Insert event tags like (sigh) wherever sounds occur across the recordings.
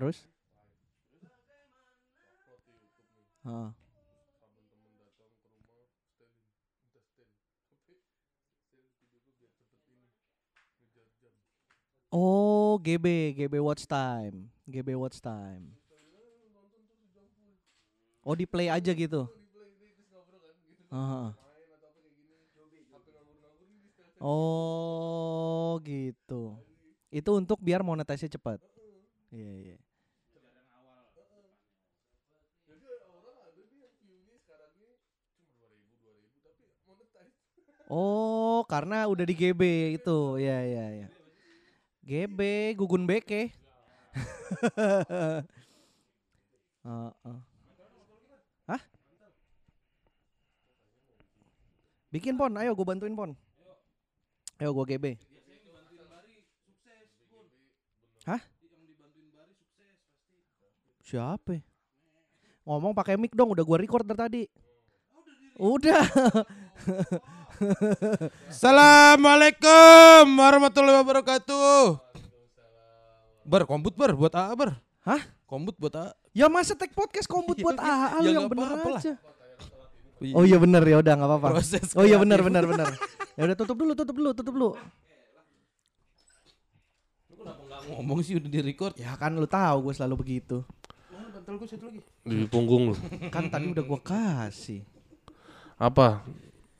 Terus? Heeh. Oh, GB, GB Watch Time, GB Watch Time. Oh, di play aja gitu. Heeh. Oh, gitu. Itu untuk biar monetisasi cepat. Iya, iya. Oh, karena udah di GB itu. Ya, ya, ya. GB Gugun Beke. (laughs) Heeh. Hah? Bikin pon, ayo gue bantuin pon. Ayo gue GB. Hah? Siapa? Ngomong pakai mic dong, udah gua record dari tadi. Udah. (laughs) Assalamualaikum warahmatullahi wabarakatuh. Ber, kombut ber, buat AA ber. Hah? Kombut buat AA. Ya masa tag podcast kombut buat (laughs) lu Ya yang nggak bener apa-apa lah. Aja. Oh iya bener ya udah nggak apa-apa. Proses Oh iya kreatif. bener bener bener. Ya udah tutup dulu tutup dulu tutup dulu. Ngomong sih udah di record. Ya kan lu tahu gue selalu begitu. Bantal gue satu lagi. Di punggung lu. Kan tadi udah gua kasih. Apa?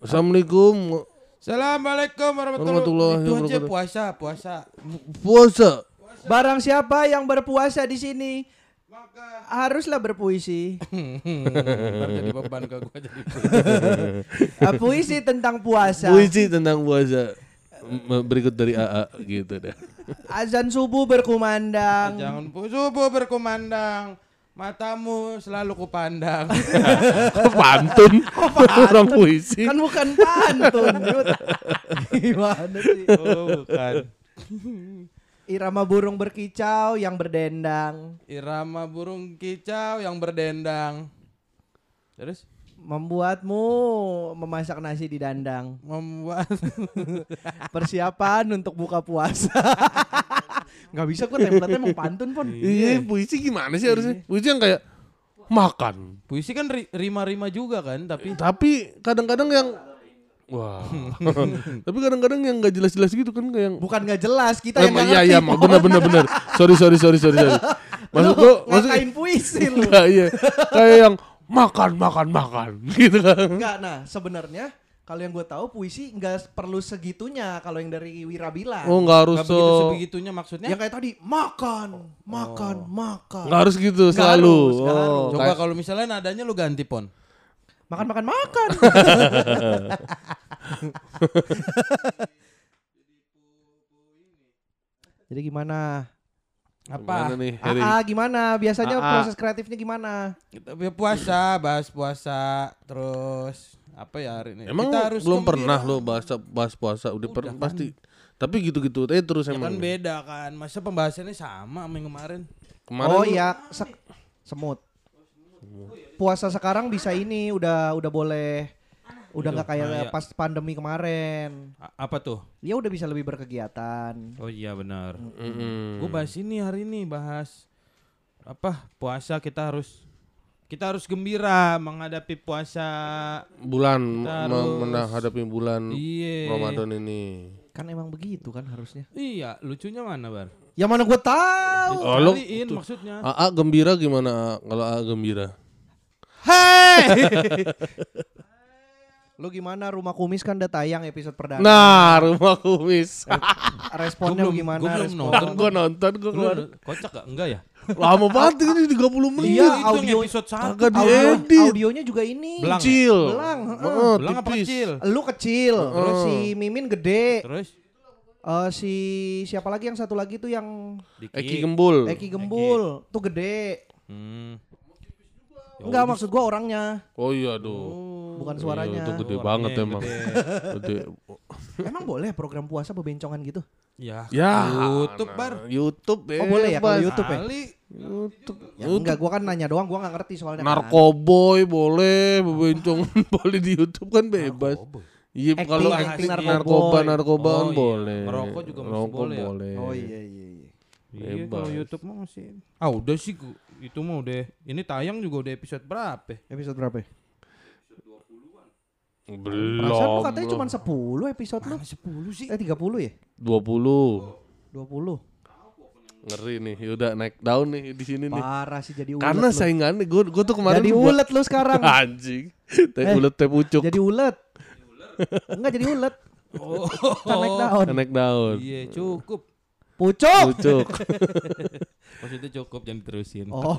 Assalamualaikum. Assalamualaikum warahmatullahi wabarakatuh. Itu aja wabarakatuh. puasa, puasa. Puasa. Barang siapa yang berpuasa di sini haruslah berpuisi. (laughs) Jadi beban ke gue jadi. Ah, puisi tentang puasa. Puisi tentang puasa. Berikut dari AA gitu dah. Azan subuh berkumandang. Jangan subuh berkumandang. Matamu selalu kupandang. (laughs) Kok pantun? Orang puisi. Kan bukan pantun. (laughs) Gimana sih? oh, bukan. Irama burung berkicau yang berdendang. Irama burung kicau yang berdendang. Terus Membuatmu memasak nasi di dandang. membuat (laughs) Persiapan untuk buka puasa. (laughs) Gak bisa kok template emang pantun pon. Iya, puisi gimana sih harusnya? Puisi yang kayak makan. puisi kan ri- rima-rima juga kan, tapi Tapi kadang-kadang yang Wah. (laughs) Tapi kadang-kadang yang nggak jelas-jelas gitu kan kayak yang Bukan gak jelas, kita yang gak iya iya benar benar benar. Sorry sorry sorry sorry sorry. (laughs) Maksud Lu gua maksud puisi lu. (laughs) Enggak iya. Kayak yang makan makan makan gitu kan. Enggak, nah sebenarnya kalau yang gue tahu puisi nggak perlu segitunya kalau yang dari Wira bilang. Oh nggak harus nggak begitu so sebegitunya maksudnya. Yang kayak tadi makan, makan, makan. nggak harus gitu Nggak selalu. harus, nggak harus. Oh, Coba kayak- kalau misalnya nadanya lu ganti pon. Makan, makan, makan. (laughs) Jadi gimana? Apa? Gimana nih Heri? AA gimana? Biasanya AA. proses kreatifnya gimana? Kita puasa, bahas puasa, terus apa ya hari ini? Emang Kita harus belum gembira. pernah lo bahas bahas puasa udah, per- Udah kan. pasti. Tapi gitu-gitu eh terus Ya emang. kan beda kan. Masa pembahasannya sama sama yang kemarin? Kemarin oh lu- iya, sek- semut. Puasa sekarang bisa ini udah udah boleh udah nggak kayak nah, iya. pas pandemi kemarin. A- apa tuh? Ya udah bisa lebih berkegiatan. Oh iya benar. Mm-mm. Gue bahas ini hari ini bahas apa puasa kita harus kita harus gembira menghadapi puasa. bulan Kita me- harus- menghadapi bulan Iya. Ramadan ini. Kan emang begitu kan harusnya. Iya, lucunya mana, Bar? Ya mana gue tahu. Oh, lu- maksudnya. AA gembira gimana AA? kalau AA gembira? Hei! (laughs) Lu gimana rumah kumis kan udah tayang episode perdana. Nah, rumah kumis. (laughs) Responnya Gua belum- gimana? gua belum nonton. gua nonton gua Lu keluar. kocak gak? Enggak ya? Lama banget ini 30 menit. Iya, itu audio- episode 1. Kagak Audio, diedit. audionya juga ini. Belang. Kecil. Belang, heeh. Heeh, Belang apa kecil? Lu kecil, terus si Mimin gede. Terus Eh, si siapa lagi yang satu lagi tuh yang Eki Gembul. Eki Gembul tuh gede. Hmm. Enggak maksud gua orangnya, Oh iya aduh. Bukan Iya, suaranya. itu gede Orangnya banget emang. (laughs) gede. Emang boleh program puasa bebencongan gitu? Ya, Ya, YouTube, nah, Bar. YouTube Oh, boleh ya kalau bebas. YouTube ya? YouTube. Ya enggak, gua kan nanya doang, gua nggak ngerti soalnya. kan. Narkoboy boleh, bebencong (laughs) boleh di YouTube kan bebas. Iya kalau acting narkoboy. narkoba narkoba Oh, kan iya. boleh. Ngerokok juga masih Ngerokok boleh ya? boleh. Oh iya iya iya. Iya Bebas. kalau YouTube mah masih. Ah udah sih gua- itu mah udah. Ini tayang juga udah episode berapa? Episode berapa? Ya? Belum. Perasaan lu katanya cuma 10 episode lu. Mana 10 sih? Eh 30 ya? 20. 20. Ngeri nih, yaudah naik daun nih di sini nih. Parah sih jadi ulet. Karena lu. saingannya gue gue tuh kemarin jadi ulet lu sekarang. (laughs) anjing. Teh Eh, ulet teh pucuk. jadi ulet. Enggak jadi ulet. Oh. Kan naik daun. Kan naik daun. Iya cukup. Pucuk. Pucuk. (laughs) Maksudnya cukup jangan diterusin. Oh.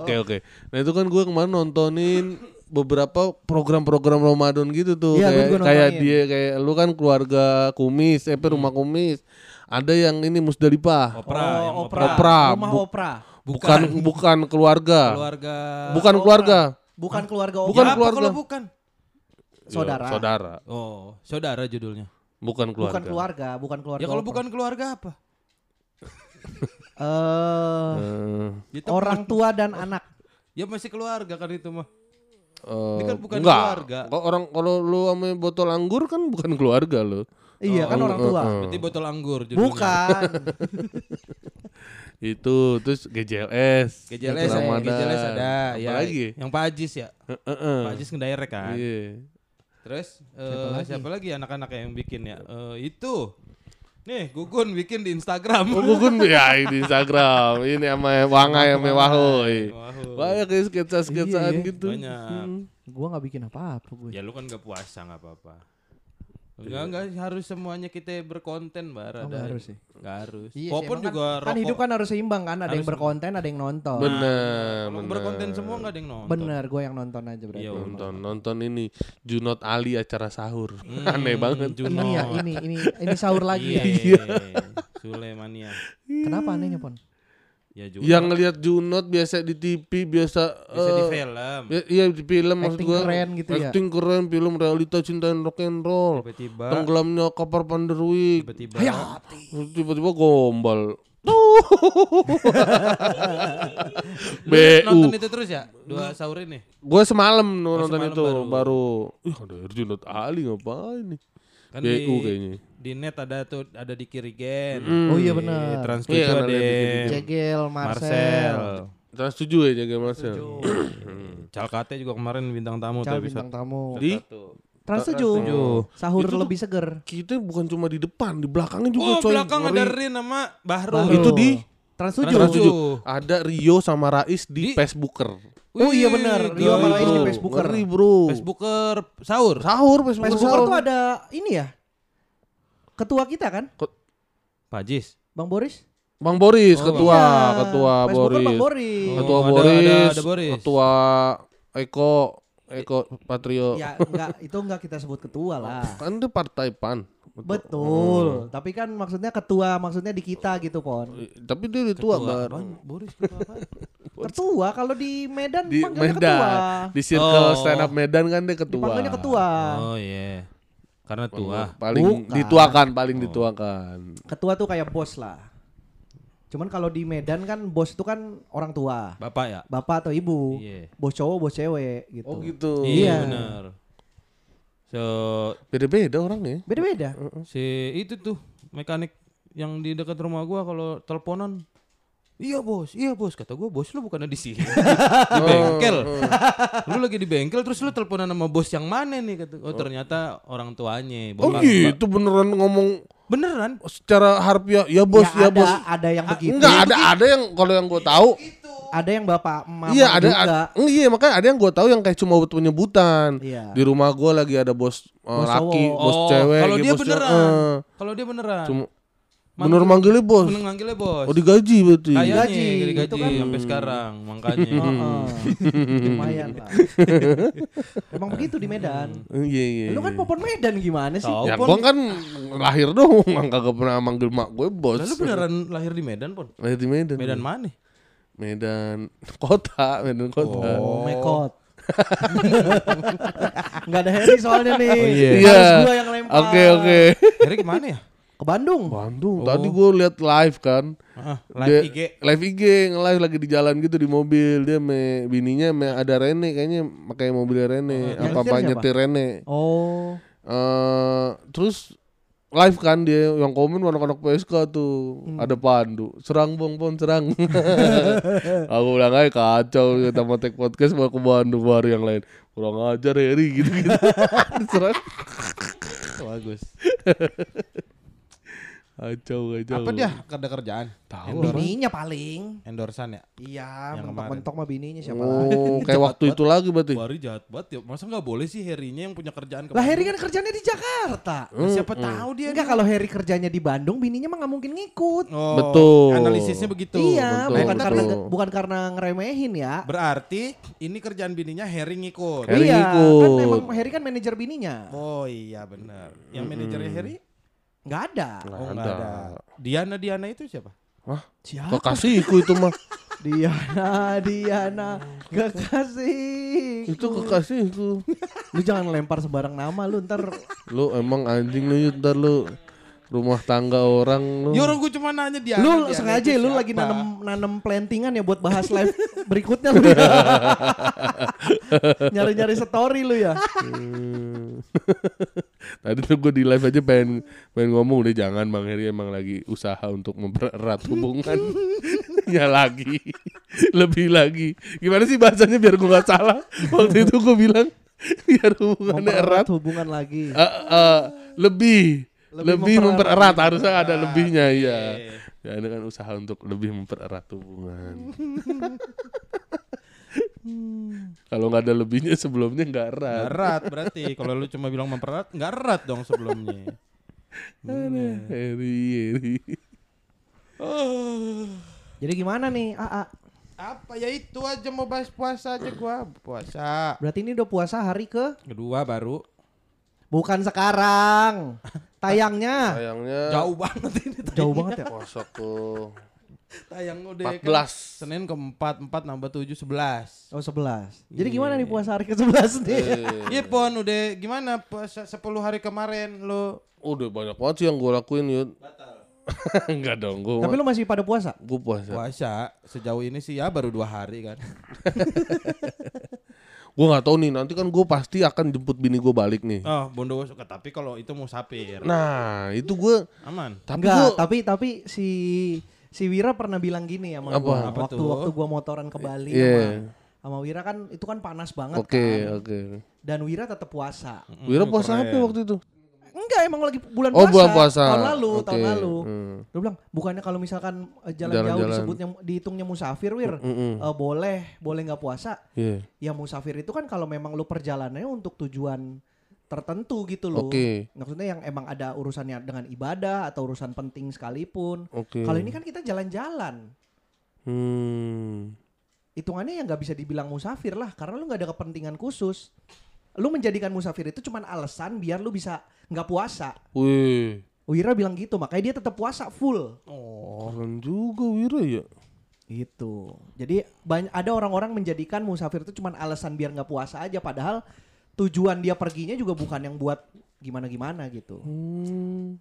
Oke oke. Nah itu kan gue kemarin nontonin beberapa program-program Ramadan gitu tuh Iya, kayak kayak dia kayak lu kan keluarga kumis, eh apa, rumah kumis. Ada yang ini Musdalifah. Opera, yang Oh, opera. Opera. Rumah Bu- opera. Bukan bukan keluarga. Keluarga. Bukan keluarga. Bukan keluarga Bukan opera. Ya, apa keluarga. kalau bukan? Saudara. Ya, saudara. Oh, saudara judulnya. Bukan keluarga. Bukan keluarga, bukan keluarga. Ya kalau opera. bukan keluarga apa? Eh, Eh, orang tua dan anak. Ya masih keluarga kan itu mah. Eh, Ini kan bukan enggak. keluarga. Kok orang kalau lu sama botol anggur kan bukan keluarga lu. Iya kan Oh, orang eh, tua. eh. Berarti botol anggur judulnya. Bukan. (laughs) Itu terus GJLS. GJLS, ya. GJLS ada. Apa ya, lagi? Yang Pak Ajis ya. Eh, eh, eh. Pak Ajis ngedirect kan. Iya. Terus eh, Siapa lagi? siapa lagi anak-anak yang bikin ya? Eh, itu. Nih, Gugun bikin di Instagram. Oh, Gugun ya (laughs) di Instagram. Ini sama Wangai sama Wahoy. Wahoy. Banyak kayak sketsa-sketsaan Iya, iya. gitu. Banyak. Hmm. gua nggak bikin apa-apa gue. Ya lu kan gak puasa gak apa-apa. Enggak, enggak harus semuanya kita berkonten, Oh, Bar. nggak Ada- harus sih. Nggak harus. Iya Popon emang juga kan, kan hidup kan harus seimbang kan, ada yang Harus berkonten, ada yang nonton. Bener, Kalau bener. berkonten semua enggak ada yang nonton. Bener, gue yang nonton aja berarti. Iya, Nonton, nonton ini Junot Ali acara sahur. Hmm, (laughs) Aneh banget. Junot. Ini ya, ini ini ini sahur lagi Iya. ya. Sulemania. Kenapa anehnya pon? Ya juga. Yang ngelihat Junot biasa di TV, biasa bisa di eh, film. ya, iya di film maksud Acting gua. keren gitu ya. Acting keren, film realita cinta dan rock and roll. Tiba-tiba Tenggelamnya kapal Panderwik. tiba-tiba Tiba-tiba gombal. (laughs) Lu nonton BU. itu terus ya? Dua sahur ini. Gue semalam nonton semalam itu baru. baru. Ih, ada Junot Ali ngapain nih? Kan BU di kayaknya. di net ada tuh ada di kiri gen. Hmm. Oh iya Di benar. Trans Iya, 7 kan ada di- Jegel, Marcel. Marcel. Trans 7 ya jaga Marcel. Calkate juga kemarin bintang tamu tuh Cal episode bintang tamu. Di Trans Trans 7. tujuh. Sahur Itu tuh- lebih seger. kita bukan cuma di depan, di belakangnya juga Oh, coy. belakang Ngeri. ada Rin sama Bahru. Baru. Itu di Trans Trans 7. Trans 7. tujuh. Ada Rio sama Rais di, Di- Facebooker. Oh iya benar. Rio sama Rais di Facebooker. Ngeri, Bro. Facebooker sahur. Sahur Facebooker. Facebooker sahur. tuh ada ini ya. Ketua kita kan? Pak Jis. Bang Boris? Bang Boris, Oh, ketua, Iya, ketua Facebooker Boris. Bang Boris. Oh. Ketua ada- Boris, ada- ada Boris. ketua Eko, Eko Patrio. Ya enggak itu enggak kita sebut ketua lah. (laughs) Kan dia partai PAN. Betul. Tapi kan maksudnya ketua maksudnya di kita gitu, Pon. Tapi dia tua, Ketua apaan? Boris ketua apa? (laughs) Ketua kalau di Medan Di Medan, ketua. di circle Oh. stand up Medan kan dia ketua. Dipanggilnya ketua. Oh iya. Karena tua. Paling Bukan. dituakan, paling dituakan. Ketua tuh kayak bos lah. Cuman kalau di Medan kan bos itu kan orang tua. Bapak ya? Bapak atau ibu. Iya. Bos cowok, bos cewek gitu. Oh gitu. Iya Iya. benar. So Beda-beda orangnya. Beda-beda. si itu tuh mekanik yang di dekat rumah gua kalau teleponan Iya bos, iya bos. Kata gua bos lu bukannya di sini, (laughs) di bengkel. lu lagi di bengkel terus lu teleponan sama bos yang mana nih? Kata, oh ternyata orang tuanya. Oh Bapak- gitu beneran ngomong Beneran? secara harfiah ya bos ya, ya, ada, bos. ada yang begitu. Enggak ada ada yang kalau yang gue tahu Ada yang bapak mama iya ada, juga. ada Eng, iya makanya ada yang gue tahu yang kayak cuma buat penyebutan. Iya. Di rumah gue lagi ada bos, uh, Bos laki, cowok. bos Oh, cewek, Kalau gitu, dia bos cewek, beneran. eh. Kalau dia beneran. Cuma bener manggilnya bos. Meneng manggilnya bos. Oh digaji berarti. Kayaknya Gaji, digaji itu kan. sampai sekarang makanya. (laughs) Heeh. Lumayan lah. (laughs) Emang begitu di Medan. Eh, Iya iya. Lu kan iya. popon Medan gimana sih? Ya Pon. gua kan lahir dong, kagak pernah manggil mak gue bos. Lah, lu beneran lahir di Medan, Pon? lahir di Medan. Medan mana? Medan kota, Medan kota. Oh, mekot. (laughs) Enggak ada Harry soalnya nih. Oh, iya. Iya. Harus gua yang lempar. Oke oke. Dari ke mana ya? Ke Bandung. Bandung. Tadi gue lihat live kan. Ah, Dia- live IG. Live IG nge-live lagi di jalan gitu di mobil. Dia me bininya me ada Rene kayaknya pakai mobil Rene. Yang apa apa nyetir Rene. Oh. eh terus live kan dia yang komen anak-anak PSK tuh Hmm. ada Pandu serang bong pon serang (laughs) aku bilang aja kacau kita mau take podcast mau ke Bandung baru yang lain kurang ajar Heri gitu gitu (laughs) serang Bagus. (laughs) kacau kacau Apa dia kerja kerjaan? tahu Bininya paling. Endorsan ya? Iya, Yang mentok-mentok mah bininya siapa lagi. oh kayak waktu itu lagi berarti Bari jahat banget ya. Masa nggak boleh sih Herinya yang punya kerjaan ke Lah Harry Bandung? kan kerjanya di Jakarta. Nah, siapa tahu dia Enggak kalau Harry kerjanya di Bandung, bininya mah nggak mungkin ngikut. Oh, Betul. Analisisnya begitu. iya, betul, bukan betul. karena bukan karena ngeremehin ya. Berarti ini kerjaan bininya Harry ngikut. Harry iya, ngikut. kan emang Harry kan manajer bininya. Oh iya benar. Yang manajernya Harry? Nggak ada. Nggak Oh ada. enggak ada. Diana Diana itu siapa? Hah? Siapa? kekasihku itu mah (laughs) Diana, Diana, kekasih. itu kekasihku Lu jangan lempar sembarang nama lu ntar lu emang anjing lu ntar lu rumah tangga orang lu Ya orang gue cuma nanya Diana. lu Diana sengaja itu lu siapa? lagi nanem nanem plantingan ya buat bahas live (laughs) berikutnya lu ya. Nyari-nyari story lu ya. (laughs) Tadi tuh gue di live aja pengen pengen ngomong udah jangan Bang Heri emang lagi usaha untuk mempererat hubungan. ya lagi, lebih lagi. Gimana sih bahasanya biar gue nggak salah? Waktu itu gue bilang biar hubungannya erat. Hubungan lagi. Eh, eh, lebih Lebih lebih, mempererat. mempererat harusnya ada lebihnya iya. Ya ini kan usaha untuk lebih mempererat hubungan. (laughs) Kalau nggak ada lebihnya (laughs) sebelumnya nggak erat. Nggak erat berarti. Kalau lu cuma bilang mempererat, nggak erat dong sebelumnya. Heri, Heri. Oh. (sighs) Jadi gimana nih? AA? Apa ya itu aja mau bahas puasa aja gua puasa. Berarti ini udah puasa hari ke Kedua baru bukan sekarang. (laughs) Tayangnya Sayangnya jauh banget ini. jauh banget ya. puasa ke Tayang udah 14. kan Senin keempat empat nambah tujuh sebelas. Oh 11. Jadi gimana nih puasa hari ke-11 nih? Iya pon udah gimana puasa 10 hari kemarin lo Udah banyak banget sih yang gue lakuin Yud (laughs) Enggak dong gue Tapi lu masih pada puasa? Gue puasa puasa sejauh ini sih ya baru dua hari kan. (laughs) Gue gak tahu nih nanti kan gue pasti akan jemput bini gue balik nih Oh Bondowoso tapi kalau itu musafir Nah itu gue aman. Tapi Enggak, gua- tapi tapi si si Wira pernah bilang gini sama. Apa waktu tuh? waktu gua motoran ke Bali Iya. sama sama Wira kan itu kan panas banget Oke kan. oke Dan Wira tetap puasa. Wira puasa apa waktu itu? Enggak, emang lagi bulan Oh, puasa. bulan puasa. Tahun lalu, Oke, tahun lalu. hmm. Dia bilang, bukannya kalau misalkan eh, jalan jauh Jalan-jalan. disebutnya dihitungnya musafir, Wir. Mm-mm. eh, boleh, boleh nggak puasa. Iya Ya musafir itu kan kalau memang lu perjalanannya untuk tujuan tertentu gitu loh. Oke. Maksudnya yang emang ada urusannya dengan ibadah atau urusan penting sekalipun. Oke Kalau ini kan kita jalan-jalan. Hmm Hitungannya yang nggak bisa dibilang musafir lah karena lu nggak ada kepentingan khusus. Lu menjadikan musafir itu cuman alasan biar lu bisa nggak puasa. Wih Wira bilang gitu, makanya dia tetap puasa full. Oh. Keren juga Wira ya Gitu. Jadi banyak ada orang-orang menjadikan musafir itu cuman alasan biar nggak puasa aja padahal tujuan dia perginya juga bukan yang buat gimana-gimana gitu. hmm.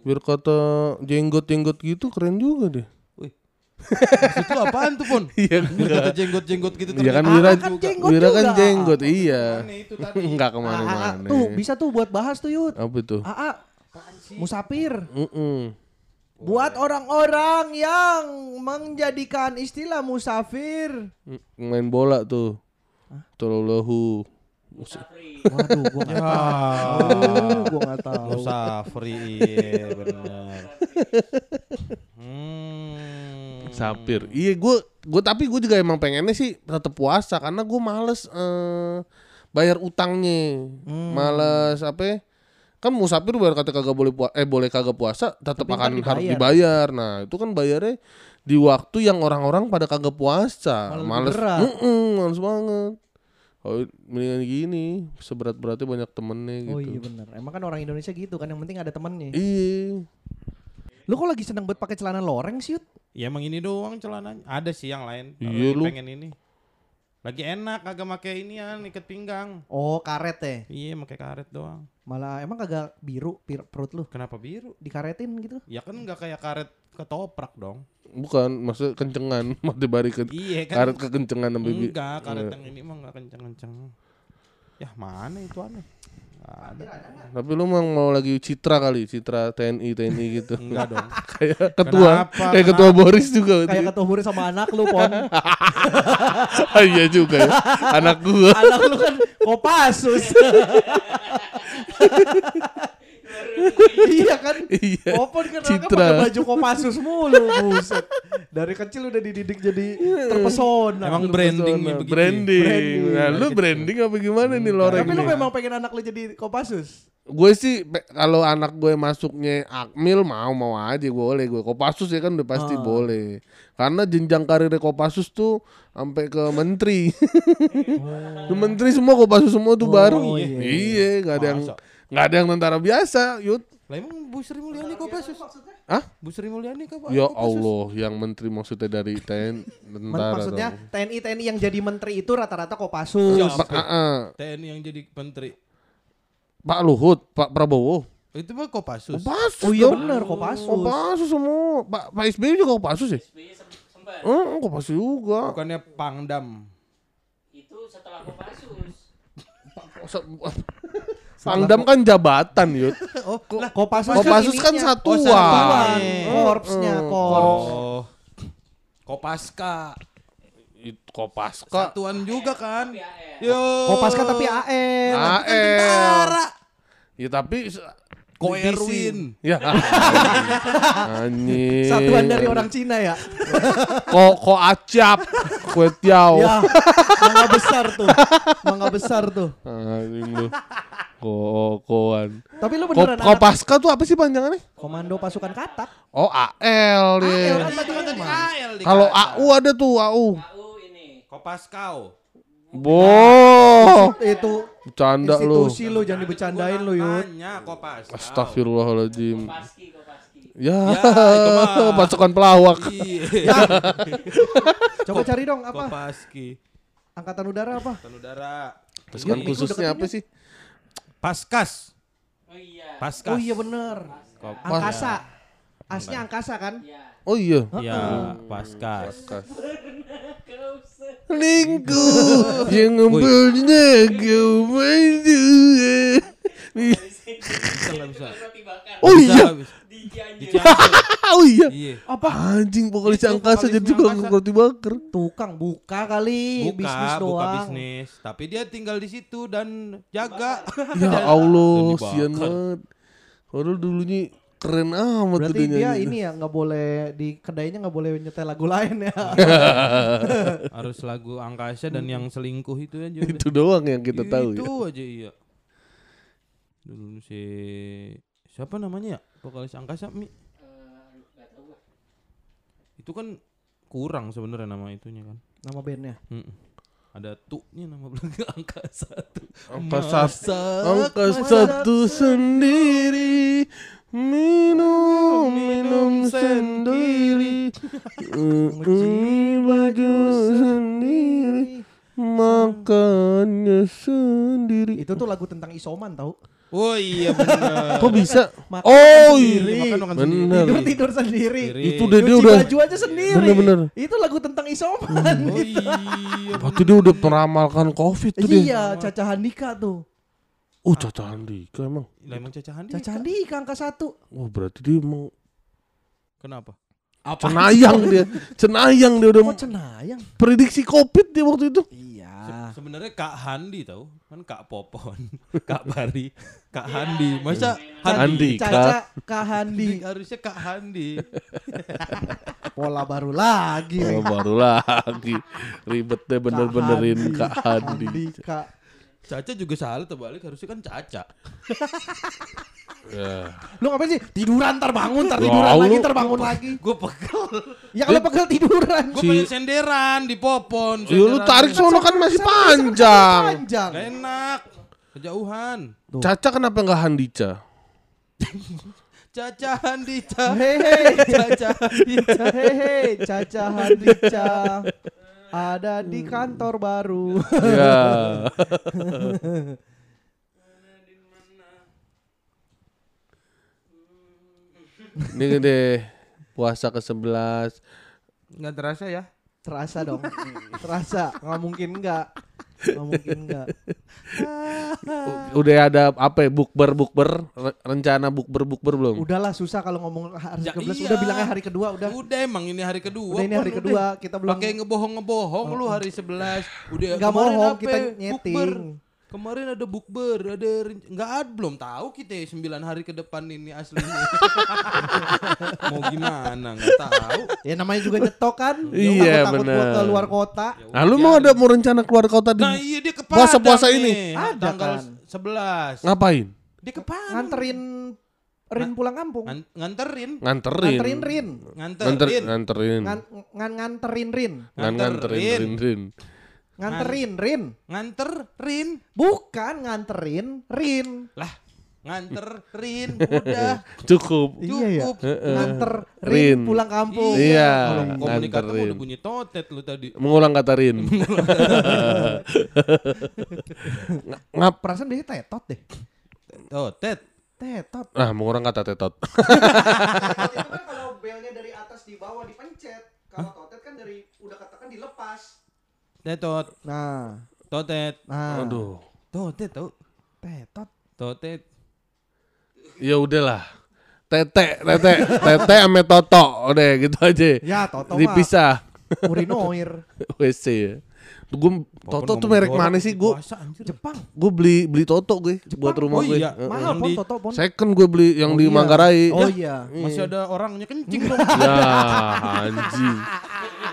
Biar kata jenggot-jenggot gitu keren juga deh Wih. Maksud lu apaan tuh pon? Iya Biar kata jenggot-jenggot gitu Iya kan ternyata Wira, kan jenggot Wira kan jenggot iya Mana itu tadi? (laughs) Enggak Ah, ke mana-mana ah, tuh bisa tuh buat bahas tuh Yud. Apa itu? AA musafir buat orang-orang yang menjadikan istilah musafir. M- Main bola tuh Tololahu Waduh, gua nggak tahu. Gua nggak tahu. Musafri iya benar. Hmm. Sapir Iya gue gue tapi gue juga emang pengennya sih tetap puasa Karena gue males eh, Bayar utangnya Hmm. Males apa ya, Kan musafir biar kata kagak boleh puasa Eh boleh kagak puasa Tetap Tapi akan harus dibayar. dibayar Nah itu kan bayarnya Di waktu yang orang-orang pada kagak puasa Malah Males. Mm-mm, Males banget Oh, mendingan gini seberat-beratnya banyak temennya gitu. Oh iya benar. Emang kan orang Indonesia gitu kan yang penting ada temennya. Iya. Lu kok lagi seneng buat pakai celana loreng sih, Yud? Ya emang ini doang celananya. Ada sih yang lain. Kalau Iya, lu. pengen ini. Lagi enak kagak make inian ikat pinggang. Oh, karet ya. Iya, make karet doang. Malah emang kagak biru perut lu Kenapa biru? dikaretin gitu. Ya kan nggak kayak karet ketoprak dong. Bukan, maksudnya kencengan, (laughs) mati bari ke Iya kan. karet kekencengan sampai Enggak, karet yang ini mah enggak kenceng-kenceng. Ya mana itu aneh? Ada. Tapi lu mau mau lagi citra kali, citra TNI TNI gitu. Enggak dong. (laughs) kayak ketua, Kenapa? kayak ketua Boris juga. Kayak ketua murid sama anak lu, Pon. (laughs) Ah, iya juga ya. Anak gua. anak lu kan Kopassus. Iya kan? Iya. Opon kan Citra. pakai baju Kopassus mulu, buset. Dari kecil udah dididik jadi terpesona. Emang branding begitu. Branding. Branding. Nah, lu branding apa gimana nih loreng Tapi lu memang pengen anak lu jadi Kopassus? Gue sih kalau anak gue masuknya Akmil mau mau aja gue boleh gue Kopassus ya kan udah pasti Ah. boleh karena jenjang karir Kopassus tuh sampai ke menteri Ke (laughs) menteri semua Kopassus semua tuh Oh, bareng iya. iya nggak ada yang Masa? Nggak ada yang tentara biasa yud Lah emang Bu Sri Mulyani Kopassus? Hah? Bu Sri Mulyani Kopassus? ya Allah yang menteri maksudnya dari TNI (laughs) tentara maksudnya dong. TNI TNI yang jadi menteri itu rata-rata Kopassus. Ya. Pak, ah, ah. TNI yang jadi menteri. Pak Luhut Pak Prabowo Itu mah Kopassus. Kopassus Oh iya bener Kopassus. Kopassus semua Pak Pak SBY juga Kopassus ya Oh, Kopassus juga. Bukannya Pangdam. itu setelah Kopassus. (laughs) Pangdam kan jabatan, Yud. (laughs) Oh, Kopassus, Kopassus kan satuan. Oh, satuan. Eh. Korpsnya, Eh, korps. Oh. Kopaska. Itu Kopaska. Satuan juga kan? Yo. Kopaska tapi AN. AL. Ya tapi se- Ko divisi. Erwin. Ya. (laughs) Anjing. Satuan dari orang Cina ya. (laughs) Ko ko acap. Kue tiao. ya, mangga besar tuh. Mangga besar tuh. Anjing lu. Ko koan. Tapi lu Ko, beneran anak Kopaska tuh apa sih panjangannya? komando pasukan katak. Oh, AL deh. AL tadi AL Kalau AU ada tuh AU. KU ini. Kopaskau. Boh. Itu Bercanda lu. institusi lu jangan dibecandain lu, Yud. Kopaskau. Astagfirullahaladzim. Kopaski, Kopaski. Ya, Ya, itu (laughs) mah. pasukan pelawak. Iya. (laughs) Coba cari dong apa? Kopaski. Angkatan udara apa? Angkatan Udara. Pasukan Iya, khususnya apa sih? Paskas. Oh iya. Paskas. Oh iya bener. Kopas. Angkasa. Asnya angkasa kan? Iya. Oh iya. Iya, Paskas. Se- Lingku (laughs) yang membuatnya kau berdua. Bisa nggak bisa? Roti bakar. Oh iya. (laughs) Oh iya. Iya. Apa? Anjing vokalis Itu angkasa vokalis jadi tukang angkasa. roti bakar. Tukang buka kali Buka, bisnis buka doang. bisnis. Tapi dia tinggal di situ dan jaga. Ya (laughs) Allah, sian banget. Padahal dulunya keren amat tuh Berarti dia ini ya nggak boleh di kedainya nggak boleh nyetel lagu lain ya. Harus lagu angkasa dan yang selingkuh itu aja. (laughs) Itu doang yang kita tahu itu ya. aja iya. Dulu si siapa namanya ya? Vokalis angkasa Mi. Eh, gua. Itu kan kurang sebenarnya nama itunya kan. Nama bandnya. Mm-mm. Ada tuh-nya nama belakang (laughs) angkasa tuh. Angka satu, angka satu sendiri minum minum sendiri (laughs) Mm, baju sendiri makannya sendiri Itu tuh lagu tentang isoman tau. Oh iya benar. kok bisa Makan oh sendiri. iya Makan makan Bener. sendiri. Tidur tidur sendiri. Itu dia Cuci udah baju aja sendiri. Bener-bener. Itu lagu tentang isoman. Oh (laughs) gitu. iya. Berarti dia udah meramalkan covid tuh dia Iya, Caca Handika tuh. oh Caca Andika emang Lah emang Caca Handi. Caca Handika angka satu. oh berarti dia emang Kenapa? cenayang dia cenayang dia udah Kok cenayang? prediksi covid dia waktu itu Iya. Sebenarnya Kak Handi tahu kan Kak Popon, (laughs) Kak Bari, Kak Handi. Masa Handi. Handi? Caca Kak Handi. (laughs) Harusnya Kak Handi. (laughs) Pola baru lagi. Nih. baru lagi ribet deh bener-benerin Kak Handi. Caca juga salah terbalik harusnya kan Caca. (laughs) Ya. Lu ngapain sih? Tiduran ntar bangun, ntar tiduran lagi, ntar bangun lagi. Gue pegel. Ya kalau pegel tiduran. Gue Si- pengen senderan di Popon. Ya lu tarik sono kan masih panjang. Panjang. Gak enak. Kejauhan. Tuh. Caca kenapa nggak Handica? (laughs) Caca Handica. Hehe. (laughs) Caca Handica. Hehe, Caca Handika. Ada di kantor baru. ya. Ini deh puasa ke-11 Nggak terasa ya? Terasa dong. (laughs) Terasa. Nggak mungkin enggak. Nggak mungkin enggak. udah ada apa ya bukber bukber Re- rencana bukber bukber belum? Udahlah susah kalau ngomong hari Ya ke-11 iya. udah bilangnya hari kedua udah. Udah emang ini hari kedua. Udah ini hari kedua kita belum Pakai ngebohong-ngebohong lu hari 11. Udah Nggak kemarin bohong, apa kita ya? nyeting. Bukber. Kemarin ada bukber, ada nggak ada belum tahu kita ya 9 hari ke depan ini aslinya. (laughs) Mau gimana nggak tahu. Ya namanya juga nyetok kan. Iya, Takut-takut gua bener. ke luar kota. Nah, lu mau ada mau rencana keluar kota di Nah iya dia ke Puasa-puasa ini? Ada tanggal kan? 11. ngapain? Dia ke Padang. Nganterin Rin pulang kampung. Ngan- nganterin. Nganterin. Nganterin Rin. Nganter, Nganterin. nganterin. Ngan, ngan nganterin Rin. Ngan nganterin Nganterin. rin rin. Nganterin Rin. Nganterin. Bukan nganterin Rin. Lah, nganterin udah. (laughs) Cukup. Iya ya. Cukup. Nganter Rin. Rin pulang kampung. Iya, Kalau komunikator nganterin. udah bunyi totet lu tadi. Mengulang kata rin. (laughs) (laughs) Ngap. Perasaan biasanya tetot deh. Totet. Tetot. Ah, mengulang kata tetot. Kan kalau belnya dari atas di bawah dipencet. Kalau totet kan dari udah katakan dilepas. Tetot. Nah, Totet. nah. Aduh. Totet tau. Tetot. Totet. Ya udahlah. Tete, tete, tete ame toto. Udah gitu aja. Ya, Toto mah Dipisah. urinoir. (laughs) WC ya. Gue Toto tuh merek mana sih? Gue. Jepang. gue beli beli Toto gue buat rumah Oh gue. iya. Mahal Yang pon di- Toto pon. Second gue beli yang Oh di iya. Manggarai. Oh Ya. iya. Masih ada orangnya kencing dong. (laughs) Ya anjing.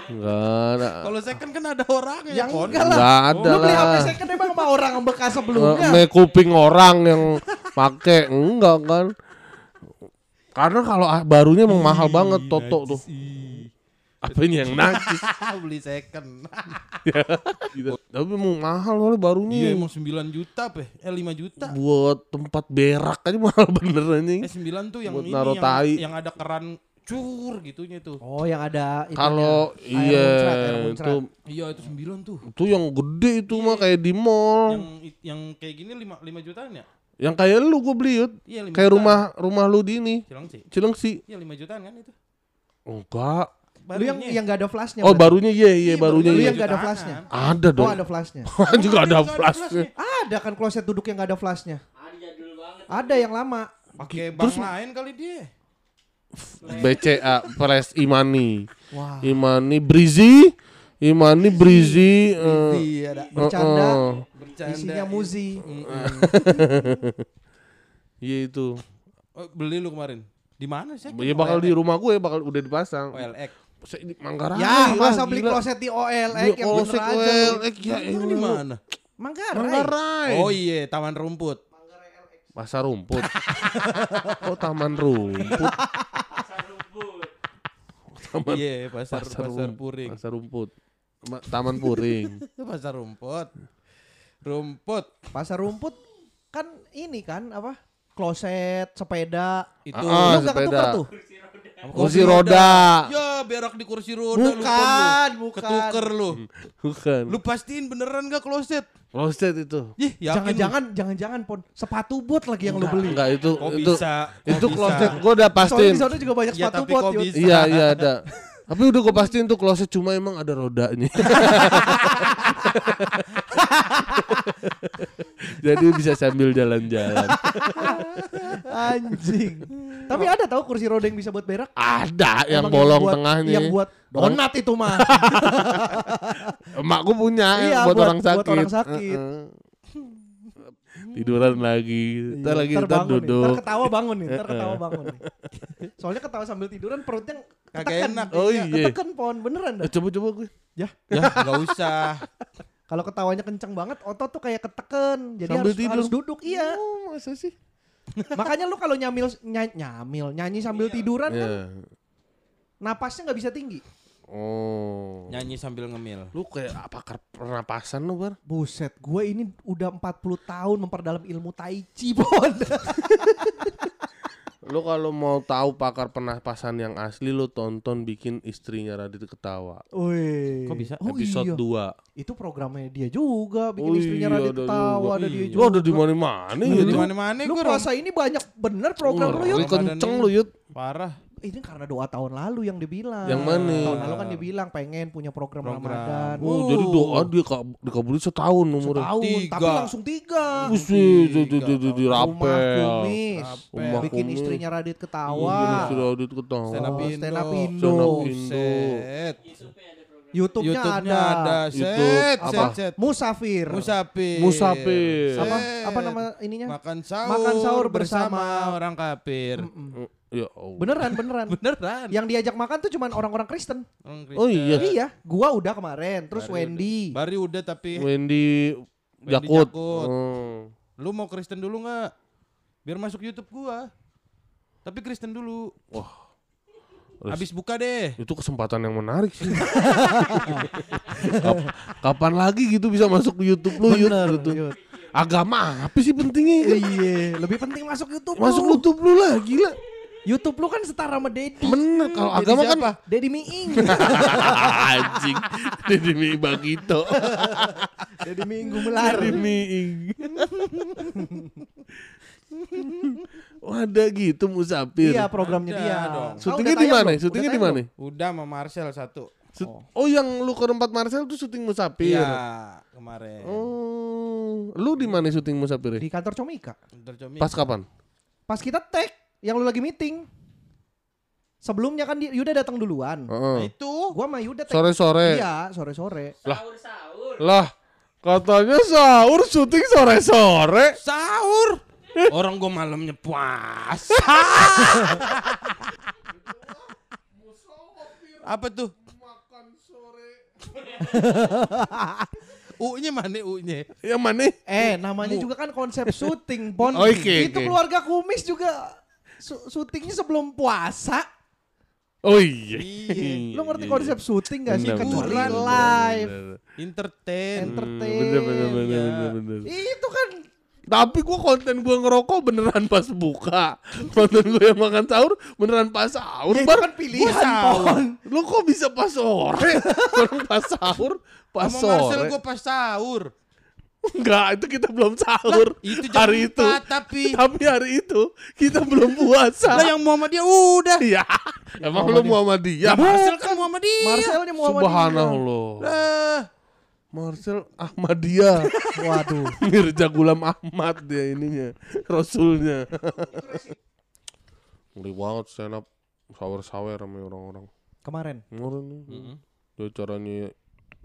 Enggak ada. Kalau second kan ada orangnya. Yang Pon. enggak lah. Enggak ada Lu beli HP lah. second emang sama orang yang bekas sebelumnya. Me kuping orang yang make enggak kan. Karena kalau ah- barunya emang mahal banget Toto tuh. Apa ini yang najis? (laughs) beli second. (laughs) Gitu. Tapi emang mahal soalnya barunya. Iya emang 9 juta apa? ya? Eh 5 juta. Buat tempat berak aja mahal bener anjing. Eh 9 tuh yang Buat ini yang, tai. yang ada keran cur gitunya tuh. Oh, yang ada. Kalau iya muncrat, air muncrat. itu Iya itu 9 tuh. itu yang gede itu mah kayak di mall. Yang yang kayak gini 5 5 jutaan ya? Yang kayak lu gue beli Yud. Iya 5 Kayak rumah rumah lu di ini. Cilengsi. Cilengsi. Iya 5 jutaan kan itu. Enggak. Lu yang yang enggak ada flashnya. Oh barunya iya iya barunya Lu iya. yang nggak ada flashnya. Ada Oh, dong. ada flashnya. (laughs) juga ada flashnya. Ada kan kloset duduk yang enggak ada flashnya. Ada banget. Ada yang lama. Pakai bank lain kali dia. (laughs) BCA Press Imani. Wah. Imani Brizi. Imani Brizi. eh, Iya ada. Bercanda. eh, Bercanda. Isinya muzi. (laughs) Iya itu. Oh, beli lu kemarin. Di mana sih? Ya bakal di rumah gue bakal udah dipasang. OLX. Manggarai. Ya, masa beli gila. kloset di OLX yang kloset. OLX ya Lu di mana? Manggarai. Manggarai. Oh iya, (laughs) Taman Rumput. Pasar rumput. oh taman rumput. Pasar rumput. Taman Iya, pasar pasar, rum- puring. Pasar rumput. Ma- Taman puring. (laughs) pasar rumput. Rumput. Pasar rumput kan ini kan apa? Kloset, sepeda. Itu Ah, Lu nggak sepeda. ketukar tuh? Kursi roda. Ya, berak di kursi roda lu, Pon, lu. Bukan, bukan. Ketuker lu. Bukan. Lu pastiin beneran gak kloset? Kloset itu. Ih, yakin Jangan-jangan jangan-jangan pon sepatu bot lagi yang lu beli. Enggak itu Kok itu bisa? Itu kloset gua udah Soalnya pastiin. di sana juga banyak Ya, sepatu bot. Iya iya ada. Tapi udah gue pastiin tuh kloset cuma emang ada rodanya. (laughs) (laughs) Jadi bisa sambil jalan-jalan. Anjing. Tapi ada tahu kursi roda yang bisa buat berak? Ada yang Emang bolong buat- tengahnya. Yang buat donat itu mah. (laughs) Emak gue punya Iya, yang buat, buat- orang sakit. buat orang sakit. Heeh. Tiduran lagi. Ntar lagi Ntar ntar bangun nih, duduk. Ntar ketawa bangun nih, ntar ketawa bangun nih. Soalnya ketawa sambil tiduran perutnya Kagak ketekan. enak. Oh iya. Ketekan pon, beneran dah. Eh, Coba coba gue. Ya, Ya, gak usah. (laughs) kalau ketawanya kenceng banget, otot tuh kayak keteken. Jadi Sambil harus, tidur. harus duduk, iya. Oh, masa sih? (laughs) Makanya lu kalau nyamil ny- nyamil, nyanyi sambil tiduran kan Ya. napasnya nggak bisa tinggi. Oh. Nyanyi sambil ngemil. Lu kayak apa pernapasan lu, Bar? Buset, gue ini udah 40 tahun memperdalam ilmu tai chi, Pon. (laughs) Lu kalau mau tahu pakar pernapasan yang asli lu tonton bikin istrinya Radit ketawa. Wih. Kok bisa? Oh episode iya. 2. Itu programnya dia juga bikin Oh istrinya iya, Radit ada ketawa juga. ada dia juga. Lu udah di mana-mana Di gitu. mana-mana Lu gua puasa ini banyak bener program lu lu kenceng lu Yud. parah. Ini karena doa tahun lalu yang dia bilang. Yang mana? Tahun lalu kan dia bilang pengen punya program, Program. Ramadan. Oh, jadi doa dia ka- dikabulin setahun umurnya. Tahun, Tiga. tapi langsung tiga. Buset, di, di, di, di, di Rumah rapel. kumis. Rumah Bikin kumis. istrinya Radit ketawa. istri Radit ketawa. Stand up Indo. stand up Indo. Stand up Indo. YouTube-nya, YouTube-nya ada. ada. YouTube, Set, apa? set, set. Musafir. Musafir. Musafir. Apa Set. apa nama ininya? Makan sahur, Makan sahur bersama, bersama. orang kafir. Mm-mm. Ya Allah. Beneran, beneran. (laughs) Beneran. Yang diajak makan tuh cuman orang-orang Kristen. Orang Oh Kristen. iya. Iya, gua udah kemarin, terus Bari Wendy. udah. Bari udah tapi Wendy Wendy Jakut. Jakut. Hmm. lu mau Kristen dulu nggak? Biar masuk YouTube gua. Tapi Kristen dulu. Wah. Habis buka deh. Itu kesempatan yang menarik sih. Kap- kapan lagi gitu bisa masuk YouTube lu Bener, gitu. Yud. Agama apa sih pentingnya? Iya, lebih penting masuk YouTube. Masuk lu. YouTube lu lah, gila. YouTube lu kan setara sama Dedi. Bener kalau agama kan siapa? Dedi Miing. (laughs) anjing. Dedi Mi Bagito. (laughs) Dedi Minggu melar. Dedi Miing. Oh ada gitu musafir. Iya, programnya Ada dia. dong. Syutingnya di mana? Syutingnya di mana? Udah sama Marcel satu. Sut- Oh yang lu ke tempat Marcel tuh syuting musafir. Iya, kemarin. Oh, lu di mana syuting musafir? Di kantor Comika. Tercomi. Pas kapan? Pas kita tag, yang lu lagi meeting. Sebelumnya kan di- Yuda datang duluan. Heeh. Nah, itu Gua sama Yuda. Sore-sore. Iya, sore-sore. Sahur-sahur. Lah, katanya sahur syuting sore-sore. sahur. Orang gua malamnya puasa. (laughs) Apa tuh? U-nya mana U-nya? Yang mana? Eh, namanya juga kan konsep syuting, Pon. Oke, Itu oke. keluarga kumis juga syutingnya sebelum puasa. Oh iya. Lu ngerti konsep syuting gak sih? Kecuali bener, live, Entertain. entertain. Bener bener bener Iya. bener bener. Itu kan Tapi gua konten gua ngerokok beneran pas buka. Konten gua yang makan sahur beneran pas sahur. ya Bar. kan pilihan, sahur. Lu kok bisa pas sore? (laughs) Orang pas sahur, pas Sama Marcel sore. gua pas sahur. Enggak, itu kita belum sahur. Itu jam hari itu. 4 tapi. Tapi hari itu kita belum puasa. Lah yang Muhammadiyah udah. Iya. Emang lu Muhammadiyah? Marcel kan Muhammadiyah. Marcelnya mau Subhanallah. Lah, Marcel Ahmadiyah. (laughs) Waduh. Mirza Gulam Ahmad dia ininya. Rasulnya. (laughs) Ngeri banget stand up sawer-sawer sama orang-orang. Kemarin. Ngeri nih. Mm-mm. Dia caranya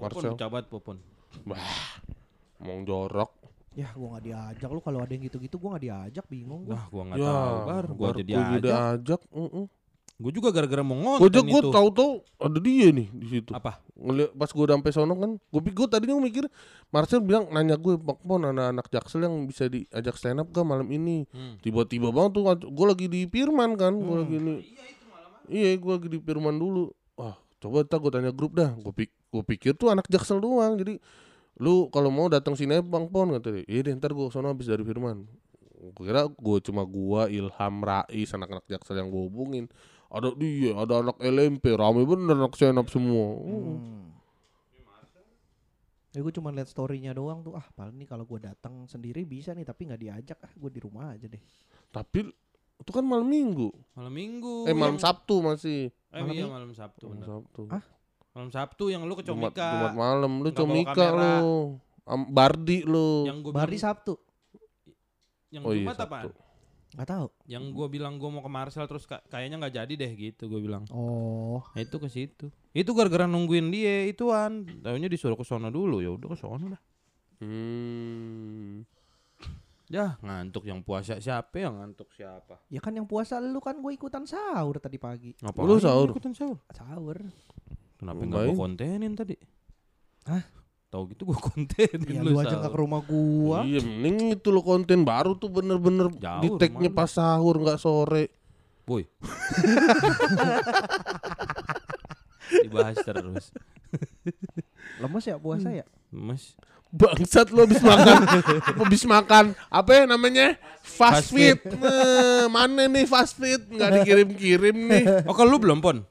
Marcel. Popon cabat popon. Ngomong jorok. Ya gua gak diajak lu kalau ada yang gitu-gitu gua gak diajak bingung gua. Wah, gua enggak Ya, tahu, Bar. Gua Bar, jadi gua aja. diajak. Gua juga gara-gara mau Gua ngonten aja gua itu. tahu-tahu ada dia nih di situ. Apa? Ngeliat pas gue udah sampai sono kan, gue pikir tadinya gue mikir Marcel bilang nanya gue, Pak Pon anak-anak Jaksel yang bisa diajak stand up gak malam ini? Hmm. Tiba-tiba banget tuh, gue lagi di Firman kan, gue lagi di, iya gue lagi di Firman dulu. Wah, coba ntar gue tanya grup dah. Gue pik gue pikir tuh anak Jaksel doang, jadi lu kalau mau datang sini aja Bang Pon kata dia. Iya deh ntar gue sono habis dari Firman. Gue kira gue cuma gua Ilham Rais anak-anak Jaksel yang gue hubungin. Ada dia, ada anak LMP, rame bener anak up semua. Hmm. Ya gue cuma liat storynya doang tuh ah paling nih kalau gua datang sendiri bisa nih tapi nggak diajak ah gue di rumah aja deh. Tapi itu kan malam minggu. Malam Minggu. Eh malam yang- Sabtu masih. Eh, Malam iya malam Sabtu. Malam bener. Sabtu. Ah? Malam Sabtu yang lu ke Comika. Jumat malam lu Nggak Comika lu. Am- Bardi lu. Yang gua Bari bilang, Sabtu. yang Oh iya, Jumat Sabtu. apaan? Nggak tahu. Yang gua bilang gua mau ke Marcel terus ka- kayaknya nggak jadi deh gitu gua bilang. Oh. Nah, itu ke situ. Itu gara-gara nungguin dia ituan. Taunya disuruh ke sono dulu ya udah ke sono dah. Hmm. Ya ngantuk yang puasa siapa yang ngantuk siapa? Ya kan yang puasa lu kan gue ikutan sahur tadi pagi. Ngapain Lu sahur? ikutan sahur? Sahur. Kenapa nggak gua kontenin tadi? Hah? Tahu gitu gua (laughs) kontenin Ya lu aja nggak ke rumah gua. Iya, mending itu lo konten baru tuh bener-bener di tag-nya pas sahur nggak sore. Boy. (laughs) Dibahas terus. Lemes ya puasa ya? Mas. Bangsat lo habis makan habis makan apa ya namanya fast Fast food. Nah, mana nih fast food nggak dikirim-kirim nih. Oh kalau lu belum pon?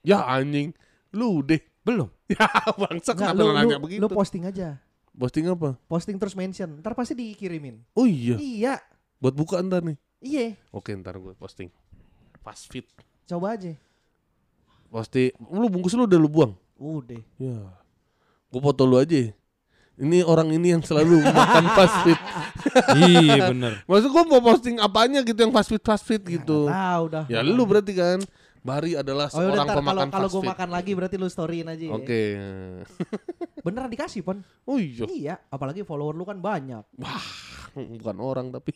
Ya anjing. Lu deh. Belum. (laughs) Ya bangsat Enggak, kenapa lu, lu nanya lu, begitu? lu posting aja. Posting apa? Posting terus mention. Ntar pasti dikirimin. Oh iya, Iya. buat buka ntar nih. Iya. Oke ntar gue posting. Fast food. Coba aja. Posting. Lu bungkus lu udah lu buang. Udah. Ya. Gue foto lu aja. Ini orang ini yang selalu makan fast food. (laughs) iya bener. Maksud gue mau posting apanya gitu yang fast food fast food gitu. Tahu dah. Ya lu berarti kan. Bari adalah Oh yaudah seorang ntar kalau pemakan kalau fast gue food. makan lagi berarti lu storyin aja. ya. Oke. (laughs) Beneran dikasih pon? Oh iya. Iya. Apalagi follower lu kan banyak. Wah, bukan orang tapi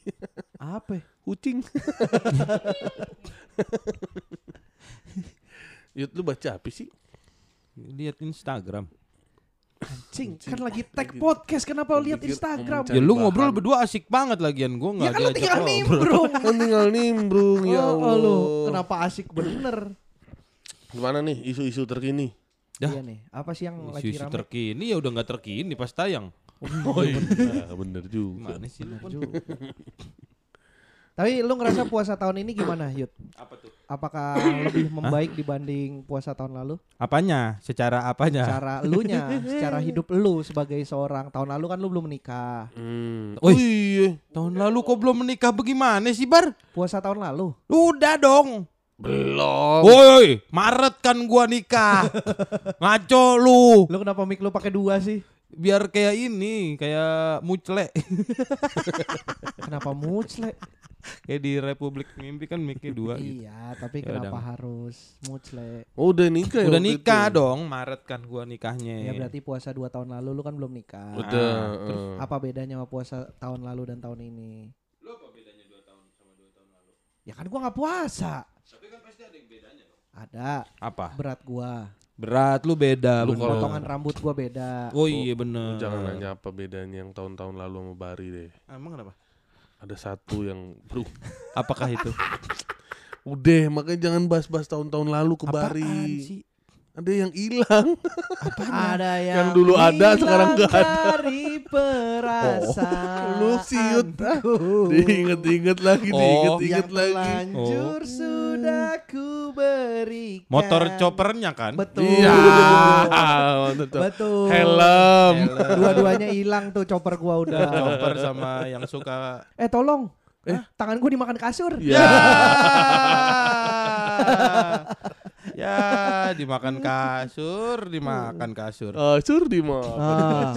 Apa? kucing. (laughs) Yud lu baca apa sih? Lihat Instagram. Anjing, kan lagi tag podcast kenapa lihat Instagram? Ya lu bahan. ngobrol berdua asik banget lagian gua Ya nggak kan lu diajak tinggal nimbrung. (laughs) Kan tinggal nimbrung ya Oh, Allah. lu kenapa asik bener? Gimana nih isu-isu terkini? Dah. Iya nih, apa sih yang lagi Isu-isu rame? terkini ya udah nggak terkini pas tayang. Oh iya, bener juga. Gimana sih? (laughs) Tapi lu ngerasa puasa tahun ini gimana, Yud? Apa tuh? Apakah lebih membaik dibanding puasa tahun lalu? Apanya? Secara apanya? Secara elunya, (laughs) secara hidup lu sebagai seorang tahun lalu kan lu belum menikah. Hmm. Wih. Oh iya. Tahun lalu kok belum menikah bagaimana sih Bar? Puasa tahun lalu. Udah dong. Belum. Woi, Maret kan gua nikah. (laughs) Ngaco lu. Lu kenapa mic lu pakai dua sih? Biar kayak ini, kayak mucle. Kenapa mucle? Kayak di Republik Mimpi kan mic dua gitu. Iya, tapi Ya kenapa udah. harus mucle? Oh, udah nikah ya Udah nikah itu? dong, Maret kan gua nikahnya. Ya berarti puasa dua tahun lalu lu kan belum nikah. Udah. Ah, terus eh. Apa bedanya sama puasa tahun lalu dan tahun ini? Lu apa bedanya 2 tahun sama 2 tahun lalu? Ya kan gua nggak puasa. Tapi kan pasti ada yang bedanya dong. Ada Apa? berat gua. Berat lu beda, Lu bener. kalau- Potongan rambut gua beda. Oh iya bener. Jangan nanya apa bedanya yang tahun-tahun lalu sama Bari deh. Emang kenapa? Ada satu yang bro. (laughs) Apakah itu? Udah, makanya jangan bahas-bahas tahun-tahun lalu ke Bari. Apaan sih? Ada yang hilang. Ada (laughs) yang, Yang dulu ada, sekarang nggak ada. Dari perasaan. Lu siut, ah. Diinget-inget lagi, Oh. diinget-inget lagi. terlanjur sudah ku berikan. Motor choppernya kan? Betul. Iya. tuh. (laughs) Betul. Helm. Dua-duanya hilang tuh chopper gua udah. (laughs) Chopper sama yang suka eh tolong. Eh, tangan gua dimakan kasur. Ya. (laughs) (laughs) ya dimakan kasur, dimakan kasur. Ah, sur di mah. Ah.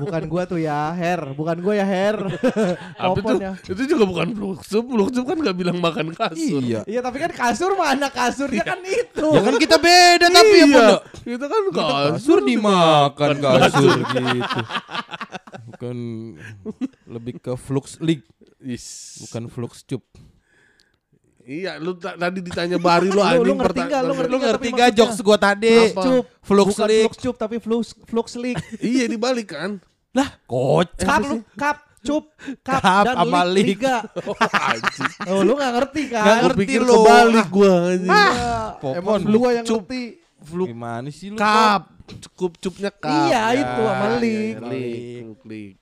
Bukan gua tuh ya, Her. Bukan gua ya, Her. (laughs) Apa itu? Itu juga bukan bloksup. Bloksup kan nggak bilang makan kasur. Iya. Iya, tapi kan kasur mana kasurnya kan itu. Ya kan kita beda tapi ya iya. Pondok. Itu kan kasur. Kasur dimakan kasur gitu. Bukan lebih ke flux league, Is. bukan flux cup. Iya, lu ta- tadi ditanya Bari lu (laughs) Lu- anjing lu ngerti pertanyaan- nggak? Lu ngerti Lu nggak ngerti tapi gak maksudnya? jokes gua tadi? Cup. Flux Bukan flux cup tapi flux flux league. (laughs) Iya dibalik kan. Lah, kocak lu. Cup, cup, cup, Cup dan sama league, liga. (laughs) Oh, anjing. Oh, lu gak ngerti kan? Nggak Gua ngerti pikir lu. kebalik gua anjing. Iya, Popon. Emang lu yang Cup. ngerti. Fluk Gimana sih lu? cup. Cukup cupnya cup. Iya, Ya, itu sama ya, league. ya, league.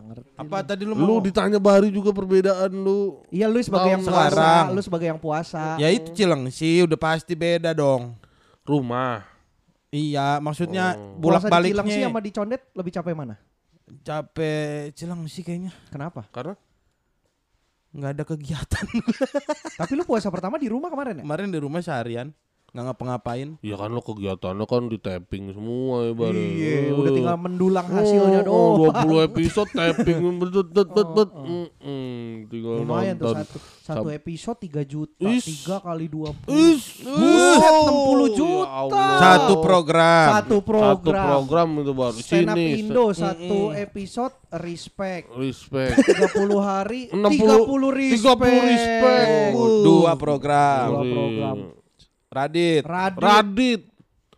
Ngerti. Apa tadi lu Lu mau? ditanya Bari juga perbedaan lu. Iya, lu sebagai yang Tahun puasa, sekarang. lu sebagai yang puasa. Ya itu Cilengsi udah pasti beda dong. Rumah. Iya, maksudnya Oh. bolak Puasa di Cilang sih baliknya sama di Condet lebih capek mana? capek Cilengsi kayaknya Kenapa? Karena nggak ada kegiatan. (laughs) Tapi lu puasa pertama di rumah kemarin ya? Kemarin di rumah seharian nggak ngapa-ngapain. ya kan lo kegiatannya kan di tapping semua ya Bari. Iya, Eh. udah tinggal mendulang hasilnya oh, doang. oh, 20 episode tapping (laughs) bet bet bet bet. Oh, oh. Tinggal Lumayan tuh nonton. satu satu Sab- episode 3 juta, Is. 3 kali 20. Is, Buset, oh, 60 juta. ya Allah. Satu program. Satu Satu program. program itu baru Stand up sini. Indo satu episode respect. Respect. 30 hari (laughs) 60 30 respect. 30 respect. Oh, dua program. Dua program. Radit. Radit. Radit.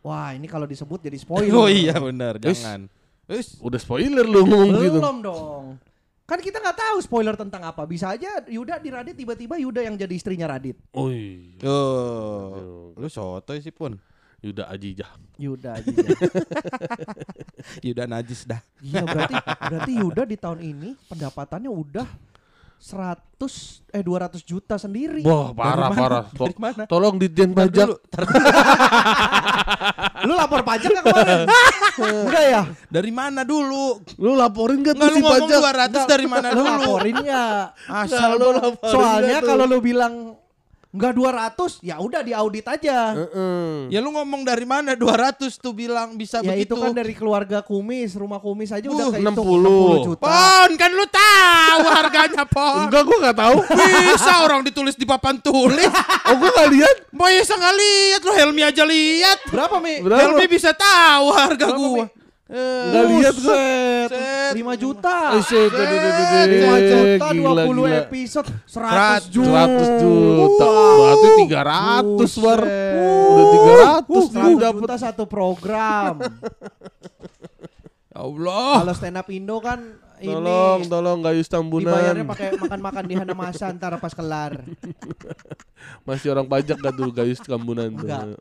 Wah, ini kalau disebut jadi (laughs) spoiler. Oh iya benar, Is. jangan. Is. Udah spoiler lu ngomong gitu. Belum dong. Kan kita nggak tahu spoiler tentang apa. Bisa aja Yuda di Radit tiba-tiba Yuda yang jadi istrinya Radit. Oh iya. Tuh. Lu sotoy sih pun. Yuda Ajijah. Yuda aja. ya. (laughs) Yuda najis dah. Iya berarti berarti Yuda di tahun ini pendapatannya udah 100 eh 200 juta sendiri. Wah, parah mana? parah. Dari mana? Tolong Ditjen Tar Pajak. (laughs) Lu lapor pajak gak kemarin? (laughs) Enggak ya? Dari mana dulu? Lu laporin gak tuh lu si ngomong pajak? 200 dari mana Lu dulu? laporin nggak? Asal lu laporin Soalnya kalau lu bilang enggak 200, ya udah diaudit aja. Heeh. Ya lu ngomong dari mana 200 tuh bilang bisa ya begitu. itu kan dari keluarga kumis, rumah kumis aja udah Uh, kehitung 60. 60 juta. Pon, kan lu tahu harganya, Pon. Enggak, gua gak tahu. Bisa orang ditulis di papan tulis. (laughs) Oh, gua gak lihat. Bisa nggak lihat lu Helmi aja lihat. Berapa, Mi? Berapa? Helmi bisa tahu harga gua. Enggak lihat gua. Set. 5 juta. Aduh. 5 juta Gila, 20 gila. episode 100 Seratus juta. 100 juta. Berarti 300 war. Udah 300 nih 100 dapat. juta satu program. Ya Allah. Kalau stand up Indo kan ini Tolong, tolong dibayarnya Tambunan. pakai makan-makan di Hana Masa ntar pas kelar. (laughs) Masih orang pajak gak tuh Gayus Tambunan tuh.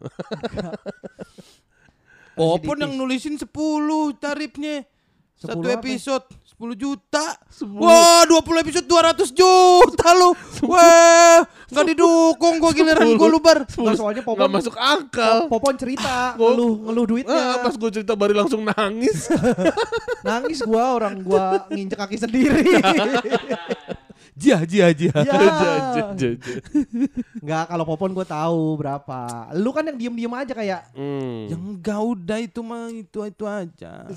Popon yang nulisin 10 tarifnya. 10 Satu apa? episode 10 juta. Wah, 20 episode 200 juta lu. Wah, enggak didukung gua giliran gua lubar. Nggak, soalnya Gak Popon masuk akal. Popon cerita Gua- ngeluh ngeluh duitnya. Ah, pas gue cerita baru langsung nangis. (laughs) Nangis gua orang gua nginjek kaki sendiri. (laughs) Jia, jia, jia. ya. Ja, (laughs) ja, ja, ja. Enggak, kalau Popon gua tahu berapa. Lu kan yang diem-diem aja kayak Hmm. Yang enggak udah itu mah itu itu aja. (laughs)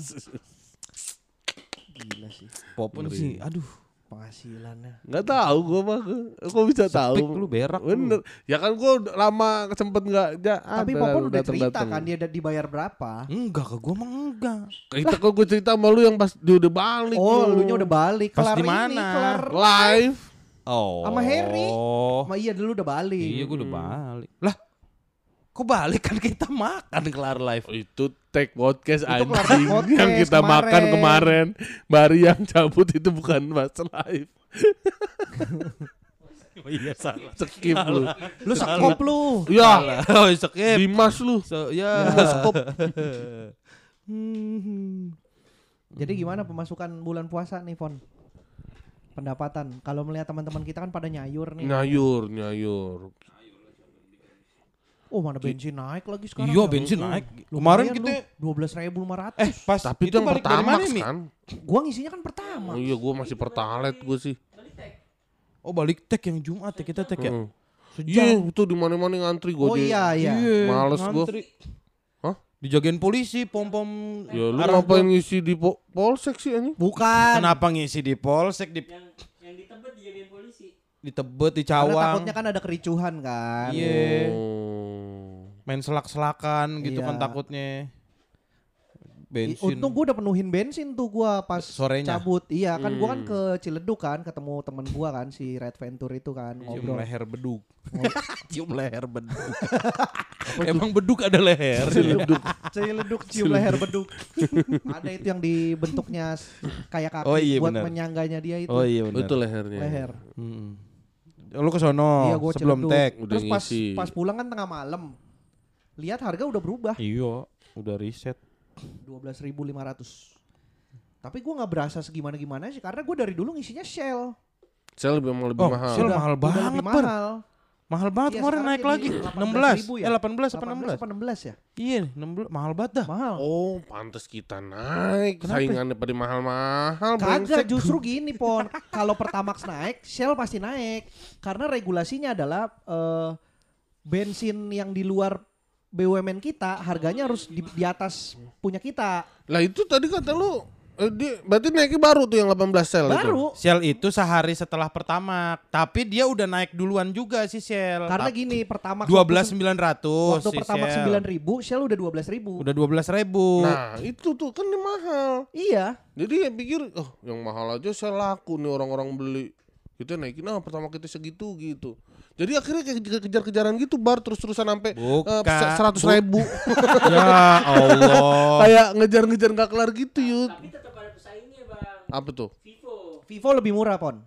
gila sih Popon sih, aduh. Penghasilannya. Nggak tahu gue mah. Gue bisa tahu. Sepik lu berak lu. Bener. Ya kan gue lama sempet nggak. Ja, Tapi ada Popon udah cerita datang-datang. kan dia udah dibayar berapa. Enggak ke gua mah enggak. Kita kok gue cerita sama lu yang pas dia udah balik. Oh, lu. lu nya udah balik. Pas Kelar di ini, mana? kelar live. Oh. Sama Harry. Oh. Ma iya dulu udah balik. Iya gua udah balik. Lah, kok balik kan kita makan kelar live. Itu take podcast Itu anjing podcast yang kita kemarin. makan kemarin. Bari yang cabut itu bukan mas live. (laughs) Oh iya salah. Skip lu. Lu sekop lu. Ya, Oh, skip. Dimas lu. So, ya, (laughs) skop. Hmm. (laughs) Jadi gimana pemasukan bulan puasa nih, Fon? Pendapatan. Kalau melihat teman-teman kita kan pada nyayur nih. Nyayur, nyayur. Oh, mana bensin naik lagi sekarang. Iya, ya? bensin naik. Kemarin kita dua belas ribu lima ratus. eh pas Tapi itu itu yang pertama mana, kan. gua ngisinya kan pertama. Oh iya, gue masih pertalite gue sih. Oh, balik tek yang Jumat ya kita tek ya. Hmm. Iya, itu di mana-mana ngantri gue. Oh iya iya. Males gua. ngantri. Hah? Dijagain polisi, pom-pom. Ya lu ngapain gua. ngisi di po polsek sih anjing? Bukan. Kenapa ngisi di polsek di Yang yang di Tebet dijagain polisi. di Tebet, di Karena Cawang. takutnya kan ada kericuhan kan. Iya. Oh. Main selak-selakan gitu Iya. kan takutnya. I- Bensin. Untung gua udah penuhin bensin tuh gua pas Sorenya. cabut. Iya kan gua kan Hmm. ke Ciledug kan ketemu temen gua kan si Red Venture itu kan Cium ngobrol. leher beduk. (laughs) cium leher beduk. Emang beduk ada leher. Ciledug. (laughs) Ciledug cium leher beduk. ada itu yang dibentuknya kayak kaki Oh iya, buat benar. menyangganya dia itu. Oh iya benar. Itu lehernya. Leher. Hmm. Lu ke sono iya sebelum Ciledug. tek. Udah Terus pas pas pulang kan tengah malam. Lihat harga udah berubah. Iya, udah riset. 12.500. Tapi gua nggak berasa segimana gimana sih karena gua dari dulu ngisinya Shell. Saya lebih lebih Oh, mahal. Shell mahal udah banget, lebih Par. mahal. Mahal banget Iya, kemarin naik lagi. 18.000 16 ya? Eh 18 apa 18 16? apa 16 ya? Iya, 16 mahal banget dah. Mahal. Oh, pantas kita naik. Kenapa? Saingannya pada mahal-mahal. Kagak justru (laughs) gini pon kalau Pertamax naik Shell pasti naik karena regulasinya adalah eh, bensin yang di luar BUMN kita harganya harus di, di atas punya kita Lah itu tadi kata lu eh, dia, berarti naiknya baru tuh yang 18 sel itu. baru Shell itu sehari setelah pertama, tapi dia udah naik duluan juga si Shell. karena gini Pertamax 12.900 waktu si Pertamax Shell. 9 ribu Shell udah 12 ribu Udah 12 ribu. Nah, itu tuh kan dia mahal. iya Jadi ya pikir, oh yang mahal aja saya laku nih orang-orang beli. Kita naikin ah pertama kita segitu gitu. Jadi akhirnya kayak kejar- kejar-kejaran gitu bar terus-terusan sampai Bukan. seratus Bu- ribu. (laughs) ya Allah. kayak ngejar-ngejar nggak kelar gitu yud. Tapi tetap ada pesaingnya, Bang. Apa tuh? Vivo. Vivo lebih murah pon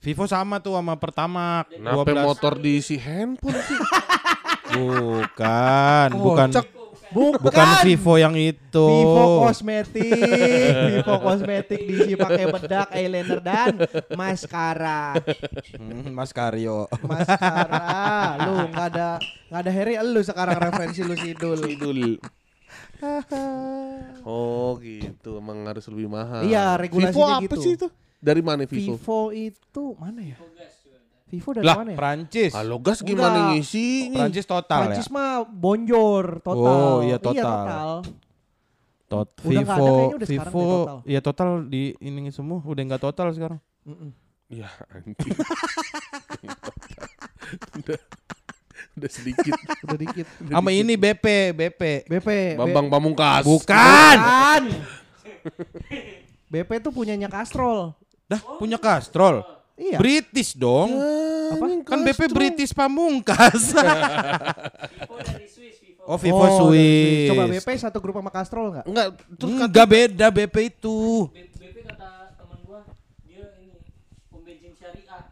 Vivo sama tuh sama pertama. Kenapa motor diisi handphone sih? Bukan, bukan. Kocak. Bukan. Bukan Vivo yang itu. Vivo kosmetik, (laughs) Vivo kosmetik diisi pakai bedak, eyeliner dan maskara. Hmm, Mas Karyo. Maskara. Lu nggak ada nggak ada Harry lu sekarang referensi lu Sidul. Idul. (laughs) oh gitu, emang harus lebih mahal. Iya, regulasinya Vivo apa gitu. sih itu? Dari mana Vivo? Vivo itu mana ya? Vivo dari Lah, mana ya? Prancis. Kalau gas Enggak. gimana ngisi? Prancis total Prancis ya. mah bonjor total. Oh, iya, Iya total. total. Tot ada Vivo, kayaknya udah Vivo, total. ya total di ini semua udah nggak total sekarang. Mm-mm. Ya anjing. udah, udah sedikit. Udah dikit. Sama ini BP, BP. BP. Bambang Pamungkas. Bukan. Bukan. BP tuh punyanya Castrol. Dah punya Castrol. Iya. British dong. Apa? Kan BP British Pamungkas. (laughs) Vivo. oh, Vivo Oh, Swiss. Coba BP satu grup sama Castrol nggak? Enggak, terus kata Enggak beda BP itu. BP kata teman gua, dia ini pom bensin syariah.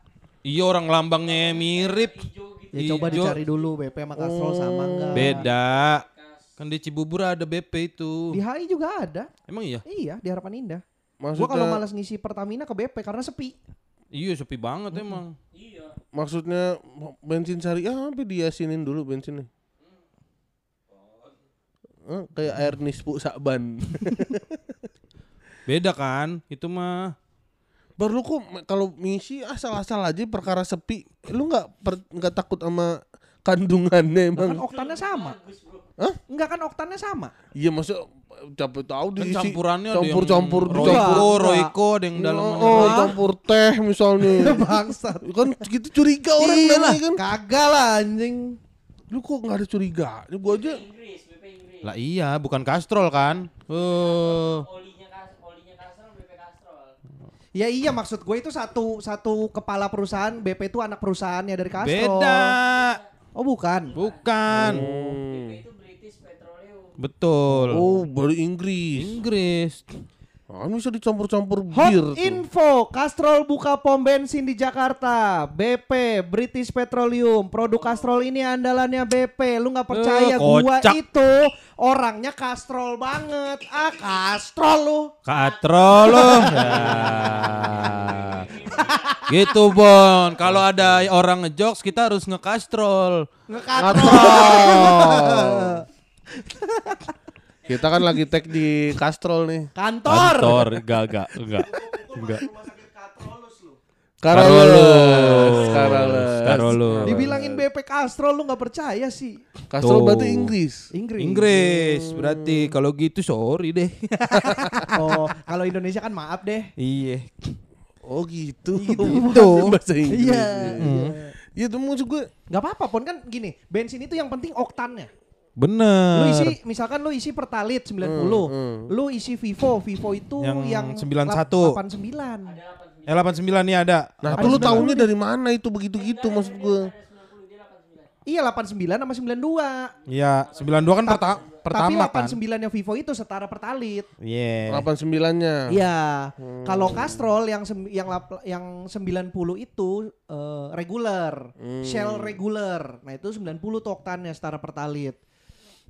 Iya orang lambangnya mirip. Hijau gitu. Ya coba Ijo. dicari dulu BP sama Castrol sama enggak. Beda. Kan di Cibubur ada BP itu. Di HI juga ada. Emang iya? Iya, di Harapan Indah. maksudnya Gua kalau malas ngisi Pertamina ke BP karena sepi. Iya sepi banget emang. Iya. maksudnya bensin syariah sampai diasinin dulu bensinnya. Eh, kayak air nispu sakban. (laughs) Beda kan? Itu mah. Baru lu kok kalau ngisi asal-asal aja perkara sepi. Lu nggak per- nggak takut sama kandungannya Lah kan emang? oktannya sama. Hah? Enggak kan oktannya sama. Iya maksud capek tahu Kan diisi campurannya ada yang campur-campur Royco, Enggak. Royco ada yang dalam oh, oh, campur teh misalnya. (laughs) Bangsat. kan gitu curiga orang Iya lah, kan. kagak lah anjing. Lu kok nggak ada curiga? Ini gua aja Inggris, BP Inggris. Lah iya, bukan Castrol kan? Eh. Ya iya maksud gue itu satu satu kepala perusahaan BP itu anak perusahaannya dari Castrol. beda. Oh bukan. Bukan. Petroleum. Betul. oh baru Inggris. Inggris. Ah, bisa dicampur-campur Hot bir tuh. info, Castrol buka pom bensin di Jakarta. BP, British Petroleum, produk Castrol ini andalannya BP. Lu nggak percaya Eh, gua itu orangnya Castrol banget. Ah, Castrol lu. Katrol lo. (laughs) Ya. gitu Bon. Kalau ada orang ngejokes kita harus ngekastrol. Katrol. Kita kan lagi tag di Castrol nih. Kantor. Kantor enggak enggak enggak. Enggak. Carolus. Carolus. Carolus. Dibilangin BP Castrol lu nggak percaya sih. Castrol Tuh. berarti Inggris. Inggris. Inggris berarti kalau gitu sorry deh. (laughs) Oh, kalau Indonesia kan maaf deh. iya. Oh gitu. Gitu. (laughs) Bahasa Inggris. Iya. iya. Iya itu maksud gue. Nggak apa-apa pun kan gini, bensin itu yang penting oktannya. Bener. Lu isi misalkan lu isi Pertalite 90. hmm. Lu isi Vivo, Vivo itu Yang yang 91. 89. Eh 89 nih ada. Nah, itu lu tahunya dari mana itu begitu-gitu maksud gue. Iya 89 sama 92. Iya, 92 kan perta Tapi pertama kan. 89 yang Vivo itu setara Pertalite. Iya. 89-nya. Iya. Kalau Castrol yang yang yang 90 itu eh, regular, Shell regular. Nah, itu 90 tuh oktannya setara Pertalite.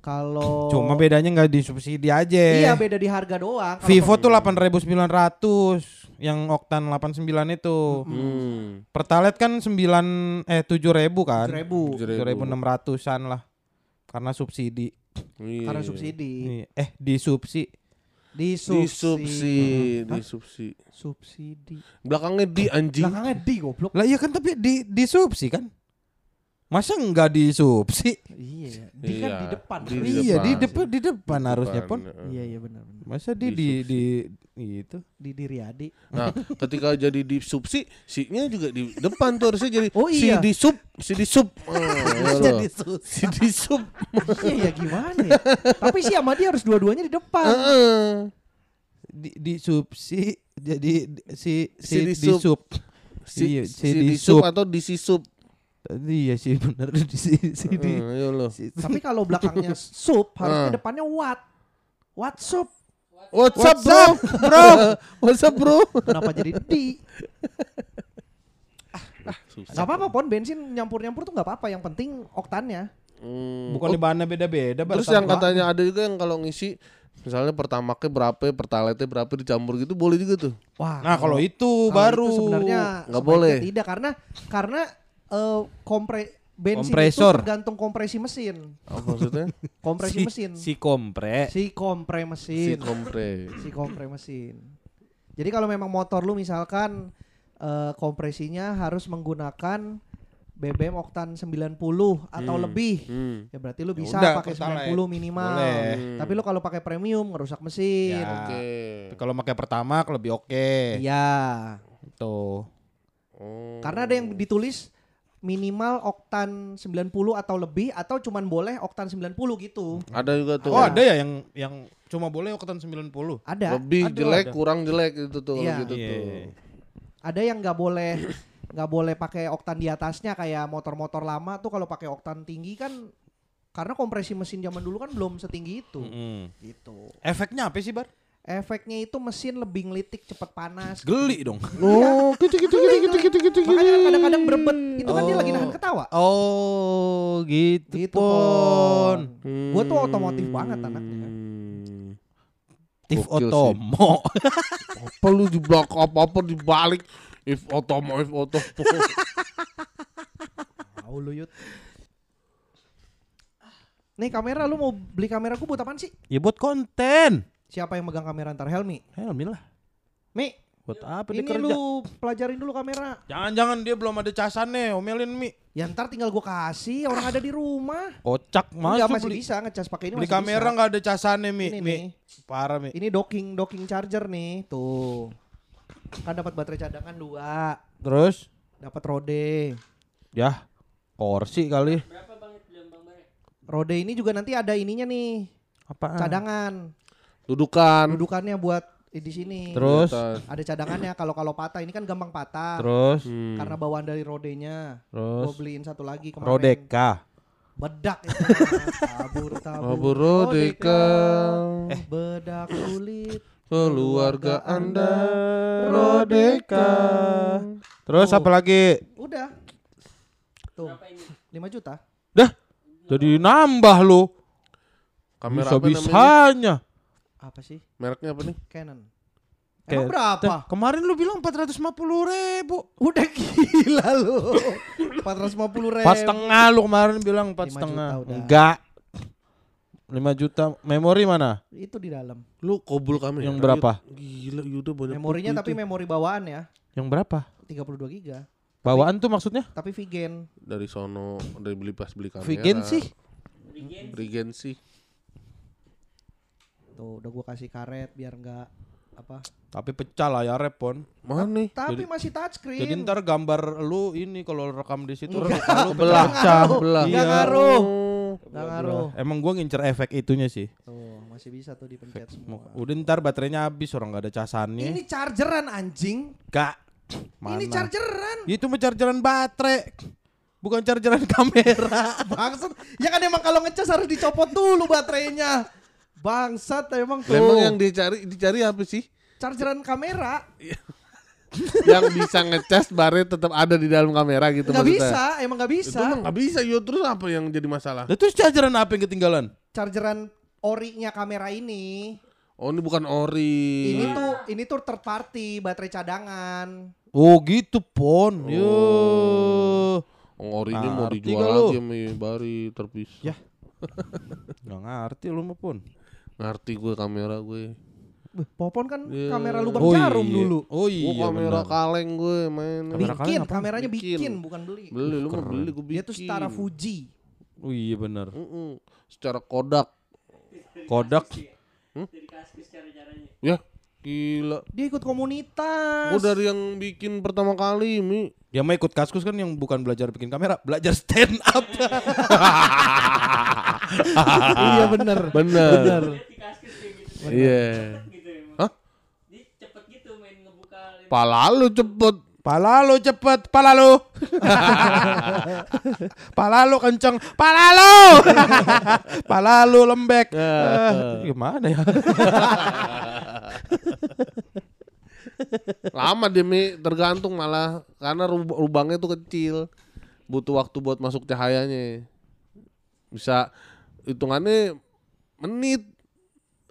Kalau Cuma bedanya nggak disubsidi aja. Iya, beda di harga doang. Kalau Vivo tuh 8.900 yang oktan 89 itu. Hmm. Pertalite kan 9 eh 7.000 kan? 7.000 7.600-an lah. Karena subsidi. Iya. karena subsidi. Iya. Eh disubsi. Di Disubsidi, disubsidi. Subsidi. Belakangnya di anjing. Belakangnya di goblok. Lah iya kan tapi di disubsi kan? Masa enggak disubsi? Iya, di kan Iya, di depan. di- di iya di depan. depan di depan harusnya pon. Depan, Iya, iya benar benar. Masa di di di itu. Di di Riyadi. Nah, (laughs) ketika jadi di subsi, si-nya juga di depan tuh harusnya jadi Oh, si iya. di sub, si di sub. (laughs) Oh, Jadi loh. si di sub. Iya ya gimana ya? Tapi si Amadi harus dua-duanya di depan. Heeh. Di disubsi jadi di- si Si si disub. disub. Si, Iya, si, si di sub atau di si sub. Iya sih (laughs) benar di si, si di. Heeh, ya loh. si- Tapi kalau belakangnya (laughs) sub, harusnya Ah. depannya what? What sub? What's up, What's bro? up, bro? (laughs) What's up, bro? Kenapa jadi di? Susah. Gak apa-apa pon bensin nyampur-nyampur tuh gak apa-apa. Yang penting oktannya. Hmm. Bukan di bahannya beda-beda. Terus yang katanya ada juga yang kalau ngisi misalnya pertamaknya berapa, pertalite berapa dicampur gitu boleh juga tuh. Wah. Nah kalau itu kalau baru. itu sebenarnya Nggak boleh. Tidak karena karena eh, kompre bensin Kompresor. itu tergantung kompresi mesin. Apa maksudnya? (laughs) Kompresi si, mesin. si kompre. Si kompre si mesin. kompre. si kompre mesin. Jadi kalau memang motor lu misalkan eh, kompresinya harus menggunakan BBM oktan 90 atau Hmm. lebih. Hmm. Ya berarti lu Ya bisa udah, pakai Pertalite. 90 minimal. Boleh. Tapi lu kalau pakai premium ngerusak mesin. Ya. Oke. Kalau pakai pertama lebih oke. Iya. Tuh. Oh. Karena ada yang ditulis minimal oktan 90 atau lebih atau cuman boleh oktan 90 gitu. ada juga tuh. Oh ada ya yang yang cuma boleh oktan 90. Ada. Lebih Ada, jelek, ada. kurang jelek itu tuh Iya. gitu Iya. tuh. Ada yang nggak boleh nggak boleh pakai oktan di atasnya kayak motor-motor lama tuh kalau pakai oktan tinggi kan karena kompresi mesin zaman dulu kan belum setinggi itu. Mm-mm. Gitu. Efeknya apa sih bar? Efeknya itu mesin lebih ngelitik cepet panas. Geli dong. Oh, gitu gitu gitu gitu gitu gitu. Makanya kan kadang-kadang berebet. Itu kan dia lagi nahan ketawa. Oh gitu, Gitu, pon. Hmm. Gua tuh otomotif banget anaknya. Tif otomo. (laughs) Apa lu di belakang apa-apa dibalik if otomo if otomo. Tahu lu Yud. Nih kamera lu mau beli kamera gua buat apaan sih? ya buat konten. Siapa yang megang kamera ntar Helmi? Helmi lah. Mi, Buat apa ini kerja? lu pelajarin dulu kamera. Jangan-jangan dia belum ada casannya, omelin Mi. Ya ntar tinggal gua kasih orang ada di rumah. Kocak Enggak masuk masih beli, bisa ngecas pakai ini beli masih kamera nggak ada casannya Mi. Ini Mi. nih. Parah Mi. Ini docking docking charger nih, tuh. Kan dapat baterai cadangan dua, Terus dapat rode. ya korsi kali. Berapa bang bang? Rode ini juga nanti ada ininya nih, Apa? cadangan. Dudukan. Dudukannya buat di sini. Terus. Ada cadangannya kalau kalau patah ini kan gampang patah. terus Hmm. Karena bawaan dari rodenya. Gue terus beliin satu lagi kemarin. Rodeka. Bedak itu. (laughs) tabur tabur. Tabur Rodeka. Eh, bedak kulit. Keluarga Anda Rodeka. Terus Tuh. apa lagi? Udah. Tuh, Berapa ini? 5 juta. Dah. Jadi nambah lu. Kamera Bisa apa namanya? bisanya. Apa sih? Mereknya apa nih? Canon. Kayak- Emang berapa? Kemarin lu bilang 450 ribu. Udah gila lu. 450 ribu. Pas setengah lu kemarin bilang empat Lima setengah. juta udah. Enggak. 5 juta. Memori mana? Itu di dalam. Lu kobul kamera. Yang berapa? Gila, Yuda banyak Memorinya tapi itu. memori bawaan ya. Yang berapa? 32 giga. Bawaan tuh maksudnya? Tapi Vigen. dari sono dari beli pas beli kamera. Vigen sih. Regen Regency. Tuh, udah gua kasih karet biar enggak apa. Tapi pecah lah ya repon. Mana nih? Tapi Jadi- masih touchscreen. Jadi ntar gambar lu ini kalau rekam di situ lu Belah. pecah. Belah. Enggak Iya. ngaruh. Oh. Enggak ngaruh. Emang gua ngincer efek itunya sih. Tuh, masih bisa tuh dipencet semua. Udah ntar baterainya habis orang nggak ada casannya. Ini chargeran anjing. Gak. Ini chargeran. Itu mah chargeran baterai. Bukan chargeran (laughs) kamera. Bangsat. Ya kan emang kalau ngecas harus dicopot dulu baterainya. Bangsat emang tuh. Memang yang dicari dicari apa sih? chargeran kamera (laughs) yang bisa ngecas bare tetap ada di dalam kamera gitu nggak maksudnya. bisa, emang nggak Itu bisa. mah nggak bisa. Yo terus apa yang jadi masalah? Lah terus chargeran apa yang ketinggalan? Chargeran orinya kamera ini, Oh ini bukan ori. ini tuh ini tuh third party baterai cadangan. Oh gitu pon. Yo. Oh, orinya mau dijual gak lagi sama bari terpis. Ya. (laughs) Gak ngerti lu mah pon. Ngerti gue kamera gue. Beh, Popon kan Iya. kamera lubang Oh jarum iya. dulu. Oh Gue iya kamera benar. kaleng gue main. Kamera bikin, kameranya bikin. Bikin. bukan beli. Beli lu mau beli gue bikin. Dia tuh setara Fuji. Oh iya benar. Mm-mm. Secara Kodak. Kodak. Cara-caranya. Ya gila. Dia ikut komunitas. Gue dari yang bikin pertama kali Mi. Yang mah ikut kaskus kan yang bukan belajar bikin kamera, belajar stand up. (laughs) iya bener. Bener. Kaskus kayak gitu. Iya. Gitu emang. Hah? Dia cepet gitu main ngebuka. Pala lu cepet. Pala lu cepet, pala lu. (laughs) pala lu kenceng, pala lu. (laughs) pala lu lembek. Eh, gimana ya? (laughs) Lama deh Mi. Tergantung malah. Karena lubangnya tuh kecil. Butuh waktu buat masuk cahayanya. bisa hitungannya menit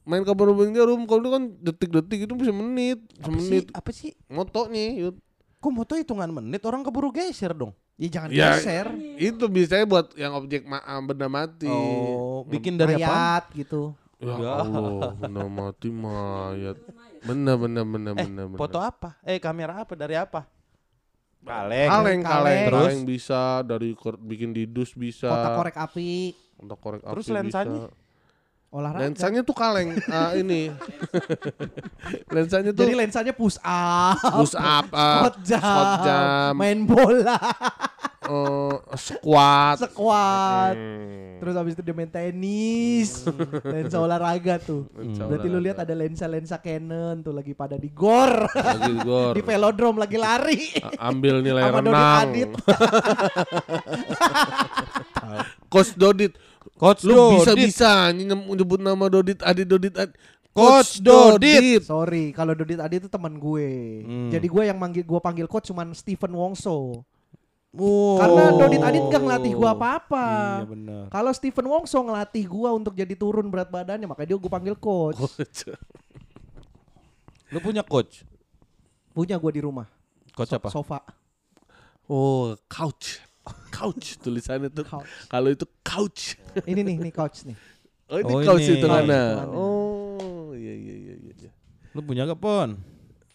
main kabar rubing jarum kalau itu kan detik-detik itu bisa menit bisa Apa sih? menit Apa sih? motonya yut. Kok moto hitungan menit orang keburu geser dong. Ya jangan Ya, geser. itu biasanya buat yang objek ma- ah, benda mati Oh, bikin dari apa? Mayat gitu. ya Ya. Allah benda mati mayat benar benar benar Eh, benar benar. foto apa? Eh, kamera apa? Dari apa? Kaleng. kaleng kaleng Kaleng. kaleng bisa dari bikin di dus bisa Kotak korek api. untuk korek Terus api lensanya? bisa. Olahraga. lensanya tuh kaleng ah, ini (laughs) lensanya tuh Jadi lensanya push up. push up ah, Squat jam, squat jam main bola, eh, squat squat. Hmm. Terus habis itu dia main tenis. lensa olahraga tuh. Lensa Berarti lu lihat ada lensa-lensa Canon tuh lagi pada di gor. lagi gor di velodrome lagi lari. A- ambil nilai Sama Dodit renang Adit. (laughs) coach Dodit Coach lu bisa Dodit. bisa nyebut nama Dodit Adit Dodit Adit Coach Dodit. Sorry, kalau Dodit Adit itu teman gue. Hmm. Jadi gue yang manggil gue panggil coach cuman Steven Wongso. Oh. Karena Dodit Adit gak ngelatih gue apa-apa. Iya benar. Kalau Steven Wongso ngelatih gue untuk jadi turun berat badannya, makanya dia gue panggil coach. (laughs) Lu punya coach? Punya gue di rumah. Coach apa? Sofa. oh couch couch tulisannya tuh Couch. kalau itu couch (laughs) Ini nih, nih coach nih. oh ini Oh, couch ini. itu mana Couch. oh iya iya iya iya iya. Lu punya gak pon?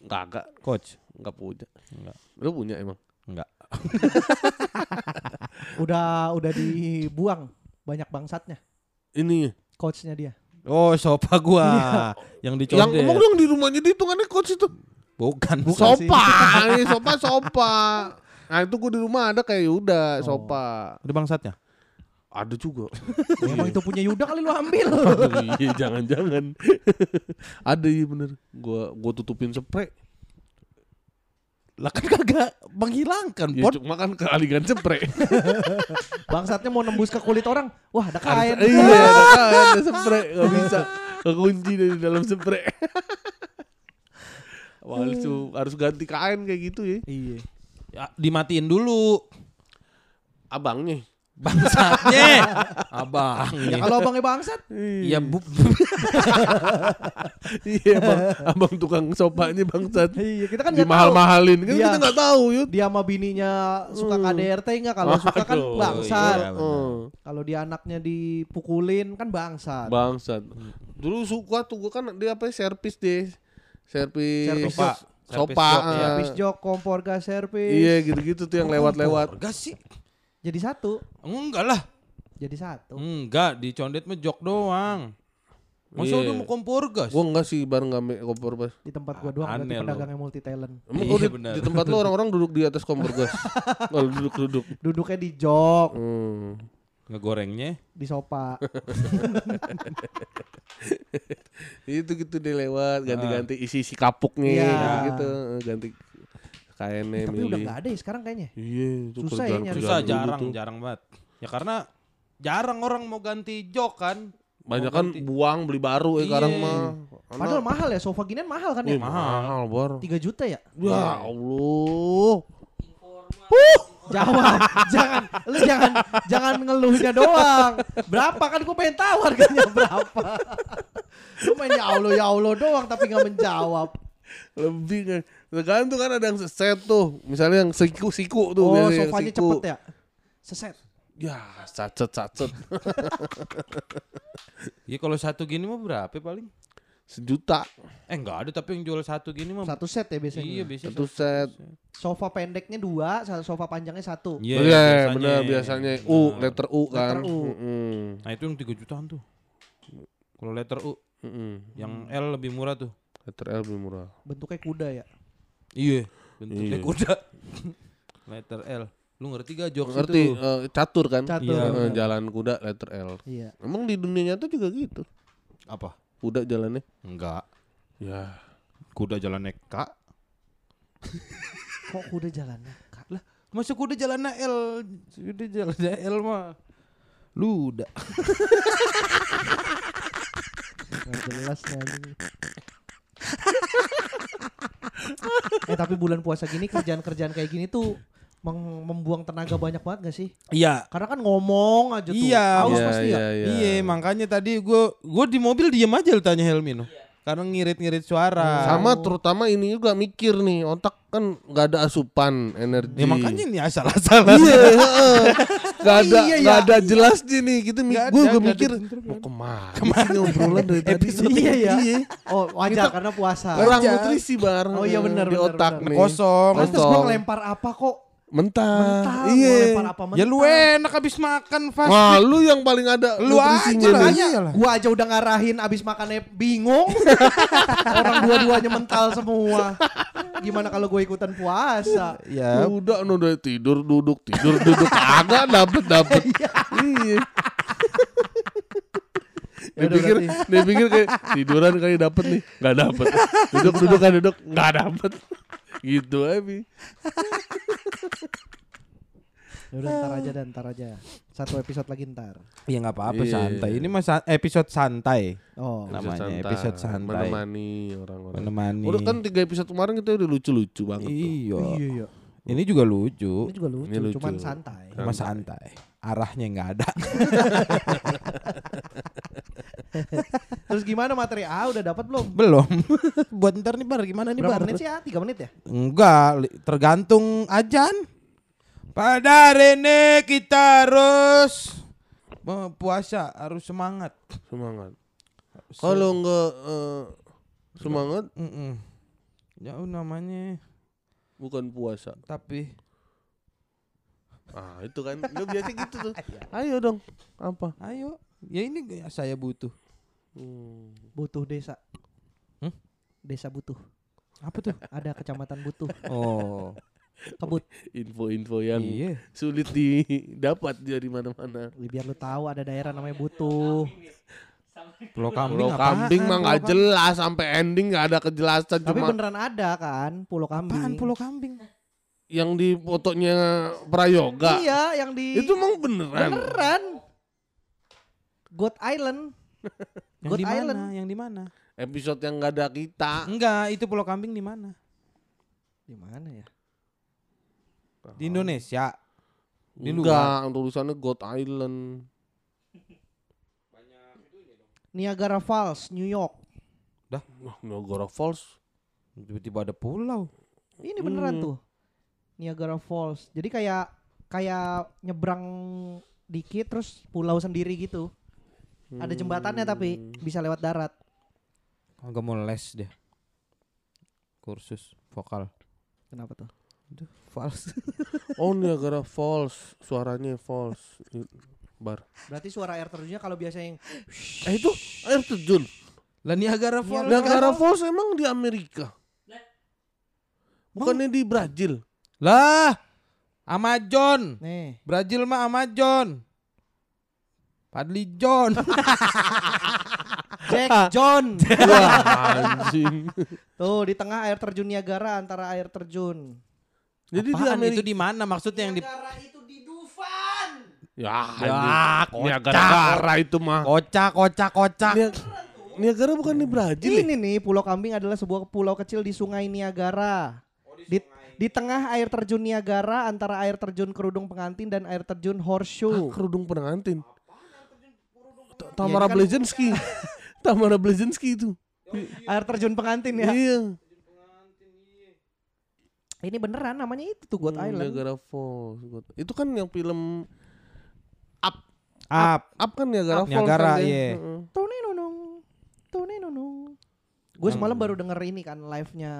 Enggak, enggak, Coach? enggak punya. Enggak. Lu punya emang? Enggak. (laughs) Udah udah dibuang banyak bangsatnya. Ini Coachnya dia. Oh, sofa gua yang yang dicondet. emang dong di rumahnya dia hitungannya coach itu. Bukan, bukan. sopa, ini sopa sopa. Nah itu gue di rumah ada kayak Yuda, Oh. sopa. Ada bangsatnya? Ada juga. (laughs) Emang itu punya Yuda kali lu ambil. (laughs) Iya jangan-jangan. (laughs) ada iya bener. Gua gua tutupin spray. Lah kan kagak menghilangkan, Ya pon. cuma kan kealingan spray. Bangsatnya mau nembus ke kulit orang. Wah, ada kain. iya, ada kan, ada spray, nggak bisa. Kekunci dari dalam spray. Wah, harus, harus ganti kain kayak gitu ya. Iya. Ya, dimatiin dulu. Abangnya. Bangsatnya. (laughs) Abang. Ya kalau abangnya bangsat, Iya, bu. (laughs) iya bang, abang tukang sopanya bangsat. iya kita kan Di nggak tahu. mahal-mahalin kan Iya. kita nggak tahu yud. Dia sama bininya suka Hmm. KDRT enggak? Kalau suka kan bangsat. iya. Oh, Kalau dia anaknya dipukulin kan bangsat. bangsat. Dulu suka tuh gua kan dia apa ya, servis deh. Servis Servis sopa. Sopa. Servis jok, kompor gas servis. Iya gitu-gitu tuh yang lewat-lewat. Enggak sih. Jadi satu. Enggak lah. Jadi satu. Enggak, dicondet mah jok doang. Masa Iya. udah mau kompor gas? Gua enggak sih bareng game kompor gas. Di tempat gua doang Aneh lu. pedagangnya multi talent. Emang Iya, di, benar. di tempat lu orang-orang duduk di atas kompor gas. (laughs) Kalau duduk-duduk. Duduknya di jok, Hmm. Ngegorengnya. di sofa. (laughs) Itu gitu deh lewat ganti-ganti isi-isi kapuknya Iya. gitu ganti kainnya Tapi udah milih. nggak ada ya sekarang kayaknya. Iya, itu Susah ya nyari. Susah jarang, tuh. jarang banget. Ya karena jarang orang mau ganti jok kan. Banyak kan ganti. buang beli baru ya Iya. sekarang mah. Padahal mahal ya sofa ginian mahal kan ya? mahal, Bor. 3 juta ya? Ya Allah. Jawab, (laughs) jangan, lu jangan, jangan ngeluhnya doang. Berapa kan gue pengen tahu harganya (laughs) berapa. Lu main ya Allah ya Allah doang tapi nggak menjawab. Lebih kan. Tergantung kan ada yang set tuh. Misalnya yang siku-siku tuh. Oh biasanya sofanya siku. cepet ya? Seset. Ya, cacet-cacet. Iya (laughs) kalau satu gini mah berapa paling? Sejuta. Eh enggak ada tapi yang jual satu gini mah. Satu set ya biasanya. Iya biasanya. Satu set. Sofa pendeknya dua, sofa panjangnya satu. Iya, Iya, biasanya. benar biasanya. U, Benar. letter U kan. Letter U. Mm-mm. Nah itu yang 3 jutaan tuh. Kalau letter U, Mm-mm. yang L lebih murah tuh. Letter L lebih murah. Bentuknya kuda ya. Iya. Bentuknya Iya. kuda. (laughs) letter L. Lu ngerti gak jokes Ngerti? itu? eh, catur kan? Catur. Iya, Eh, benar. jalan kuda letter L. Iya. Emang di dunia nyata juga gitu. Apa? Kuda jalannya. Enggak. Ya. Kuda jalan K. Kok kuda jalannya? Kak, Lah, masa kuda jalan L? Kuda jalan L mah. Luda. Nggak jelas nih anjing. eh tapi bulan puasa gini kerjaan-kerjaan kayak gini tuh membuang tenaga banyak banget gak sih? Iya. Karena kan ngomong aja tuh. Iya. Haus Iya, pasti ya. iya, iya. Iya, makanya tadi gua gua di mobil diem aja lu tanya Helmi no. Karena ngirit-ngirit suara. Sama terutama ini juga mikir nih, otak kan nggak ada asupan energi. Ya makanya ini asal-asalan. Iya, heeh. Gak ada, Iya, nggak ya. ada jelasnya nih. Kita Nggak gue gue mikir mau ke mana, sih obrolan dari tadi. Iya ya. Iya. Oh wajar karena puasa. Kurang nutrisi bar. Oh, iya, benar, di benar, otak nih. Kosong. Kosong. gue ngelempar apa kok? Mentah. Mentah. Iya. apa mentah? Ya lu enak habis makan fast Wah, food. lu yang paling ada Lu nutrisinya aja lah. nih. Iyalah. Gua aja udah ngarahin abis makannya bingung. (laughs) Orang dua-duanya mental semua. Gimana kalau gue ikutan puasa? Ya, Udah udah tidur duduk tidur duduk kagak dapet dapet. (laughs) iya. Ya Dia udah pikir, berarti. dia pikir kayak tiduran kayak dapet nih, nggak dapet. Duduk duduk kan duduk, nggak dapet. Gitu aja. Ya udah ntar aja dan ntar aja. Satu episode lagi ntar. ya nggak apa-apa Iya. santai. Ini mah sa- episode santai. Oh. Namanya episode santai. Menemani orang-orang. Menemani. Udah kan tiga episode kemarin kita udah lucu-lucu banget tuh. Iya. Iya iya. Ini juga lucu. Ini juga lucu, Ini lucu. cuman santai. Cuma santai. Arahnya nggak ada. (laughs) Terus gimana materi A udah dapat belum? Belum. (laughs) Buat ntar nih bar gimana nih Berapa bar? menit sih ya? Tiga menit ya? Enggak, tergantung ajan. Pada hari ini kita harus puasa, harus semangat. Semangat. Kalau nggak eh, semangat. Jauh namanya, bukan puasa. tapi Ah itu kan, lu biasa gitu tuh. (laughs) Ayo dong, apa? ayo, ya ini gak- saya butuh. Hmm. Butuh desa. Hmm? Desa butuh. Apa tuh? Ada kecamatan butuh. Oh, Kebut. Info-info yang iya. sulit didapat dari mana-mana. Biar lu tahu ada daerah namanya butuh. Pulau kambing Pulau apaan? kambing mah nggak jelas sampai ending nggak ada kejelasan Tapi cuma beneran ada kan Pulau Apaan Kambing. pulau kambing? Yang di fotonya Prayoga. Iya, yang di Itu emang beneran. beneran. God Island. (laughs) Yang God di mana? Island. Yang di mana? Episode yang nggak ada kita. Enggak, itu pulau kambing di mana? Di mana ya? Di Indonesia. Di Enggak, tulisannya God Island. Niagara Falls, New York. Wah, Niagara Falls. Tiba-tiba ada pulau. Ini beneran Hmm. tuh. Niagara Falls. Jadi kayak kayak nyebrang dikit terus pulau sendiri gitu. Ada jembatannya tapi Hmm. bisa lewat darat. Agak mau les deh. Kursus vokal. Kenapa tuh? Aduh, fals. (laughs) Oh, Niagara Falls. Suaranya false. Bar. Berarti suara air terjunnya kalau biasa yang Eh itu air terjun. Lah Niagara Falls. Niagara Falls emang di Amerika. Bukannya di Brazil. Lah, Amazon. nih Brazil mah Amazon. Padli John. (laughs) Jack (laughs) John. Wah, anjing. Tuh di tengah air terjun Niagara antara air terjun. Jadi di Amerika. itu di mana maksudnya yang di Niagara itu di Dufan. Ya, Ya, anjing. Niagara itu mah. kocak kocak kocak. Nia- Niagara bukan di Brazil ya? Ini nih Pulau Kambing adalah sebuah pulau kecil di Sungai Niagara. Di, di tengah air terjun Niagara antara air terjun Kerudung Pengantin dan air terjun Horseshoe. kerudung pengantin. Ta- Ya, Tamara ini kan- Blazinski. (laughs) Tamara Blazinski itu. Air terjun Pengantin ya. Iya. Ini beneran namanya itu tuh God Hmm, Island. Niagara Falls. God- Itu kan yang film Up. Up. Up kan Niagara Up, Falls. Niagara, kan iya. Tone nunung. Tone nunung. Gue semalam baru denger ini kan live-nya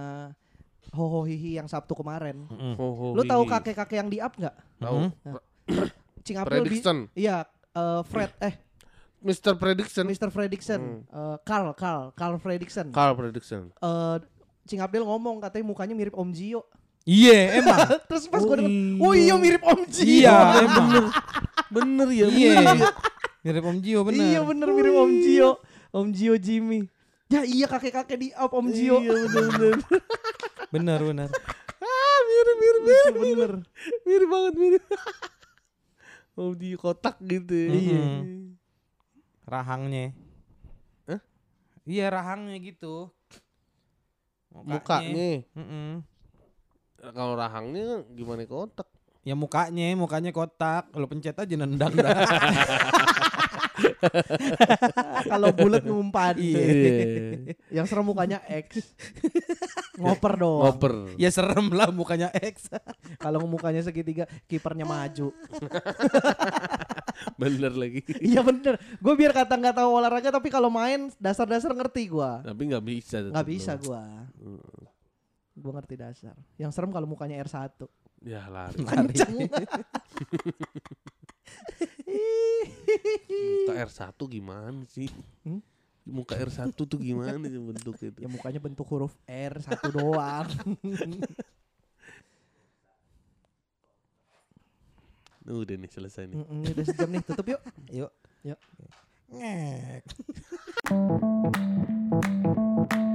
Hoho Hihi yang Sabtu kemarin. Ho, ho, Lu tahu kakek-kakek yang di up nggak? Tahu. Mhm. Cing April Prediction. Iya, eh, Fred eh Mr. Prediction. Mr. Fredrickson, Eh, Carl, Carl, Carl Fredrickson. Carl Prediction. Eh, Cing April ngomong katanya mukanya mirip Om Jio. Iya, emang. (laughs) Terus pas Oh gue denger, iya. oh iya mirip Om Jio. iya, (laughs) emang. Bener ya. Iya. ya. Mirip Om Jio bener. Iya bener mirip Om Jio. Om Jio Jimmy. Ya iya kakek-kakek di up Om Jio. Iya bener bener. (laughs) Bener bener. ah mirip mirip mirip. bener. Mirip banget mirip. (laughs) Oh di kotak gitu. ya. Iya. Rahangnya. Hah? Iya rahangnya gitu. Mukanya. Mm-mm. Kalau rahangnya gimana kotak? Ya mukanya, mukanya kotak. Kalau pencet aja nendang dah. (laughs) (laughs) Kalau bulat ngumpan. Iya. (laughs) Yang serem mukanya X. Ngoper doang. Ngoper. ya serem lah mukanya X. (laughs) Kalau mukanya segitiga, kipernya maju. Bener lagi. Iya bener. Gue biar kata nggak tahu olahraga, tapi kalau main dasar-dasar ngerti gua. Tapi nggak bisa. Nggak bisa lo. gua. Gua ngerti dasar. Yang serem kalau mukanya R1. Ya lari. Lari. Muka R1 gimana sih? Hmm? Muka R1 tuh gimana sih bentuknya itu? Ya mukanya bentuk huruf R1 doang. Nuh, (laughs) udah nih selesai nih. Mm -mm, udah sejam nih, tutup yuk. Yuk. Yuk. Ngek. (laughs)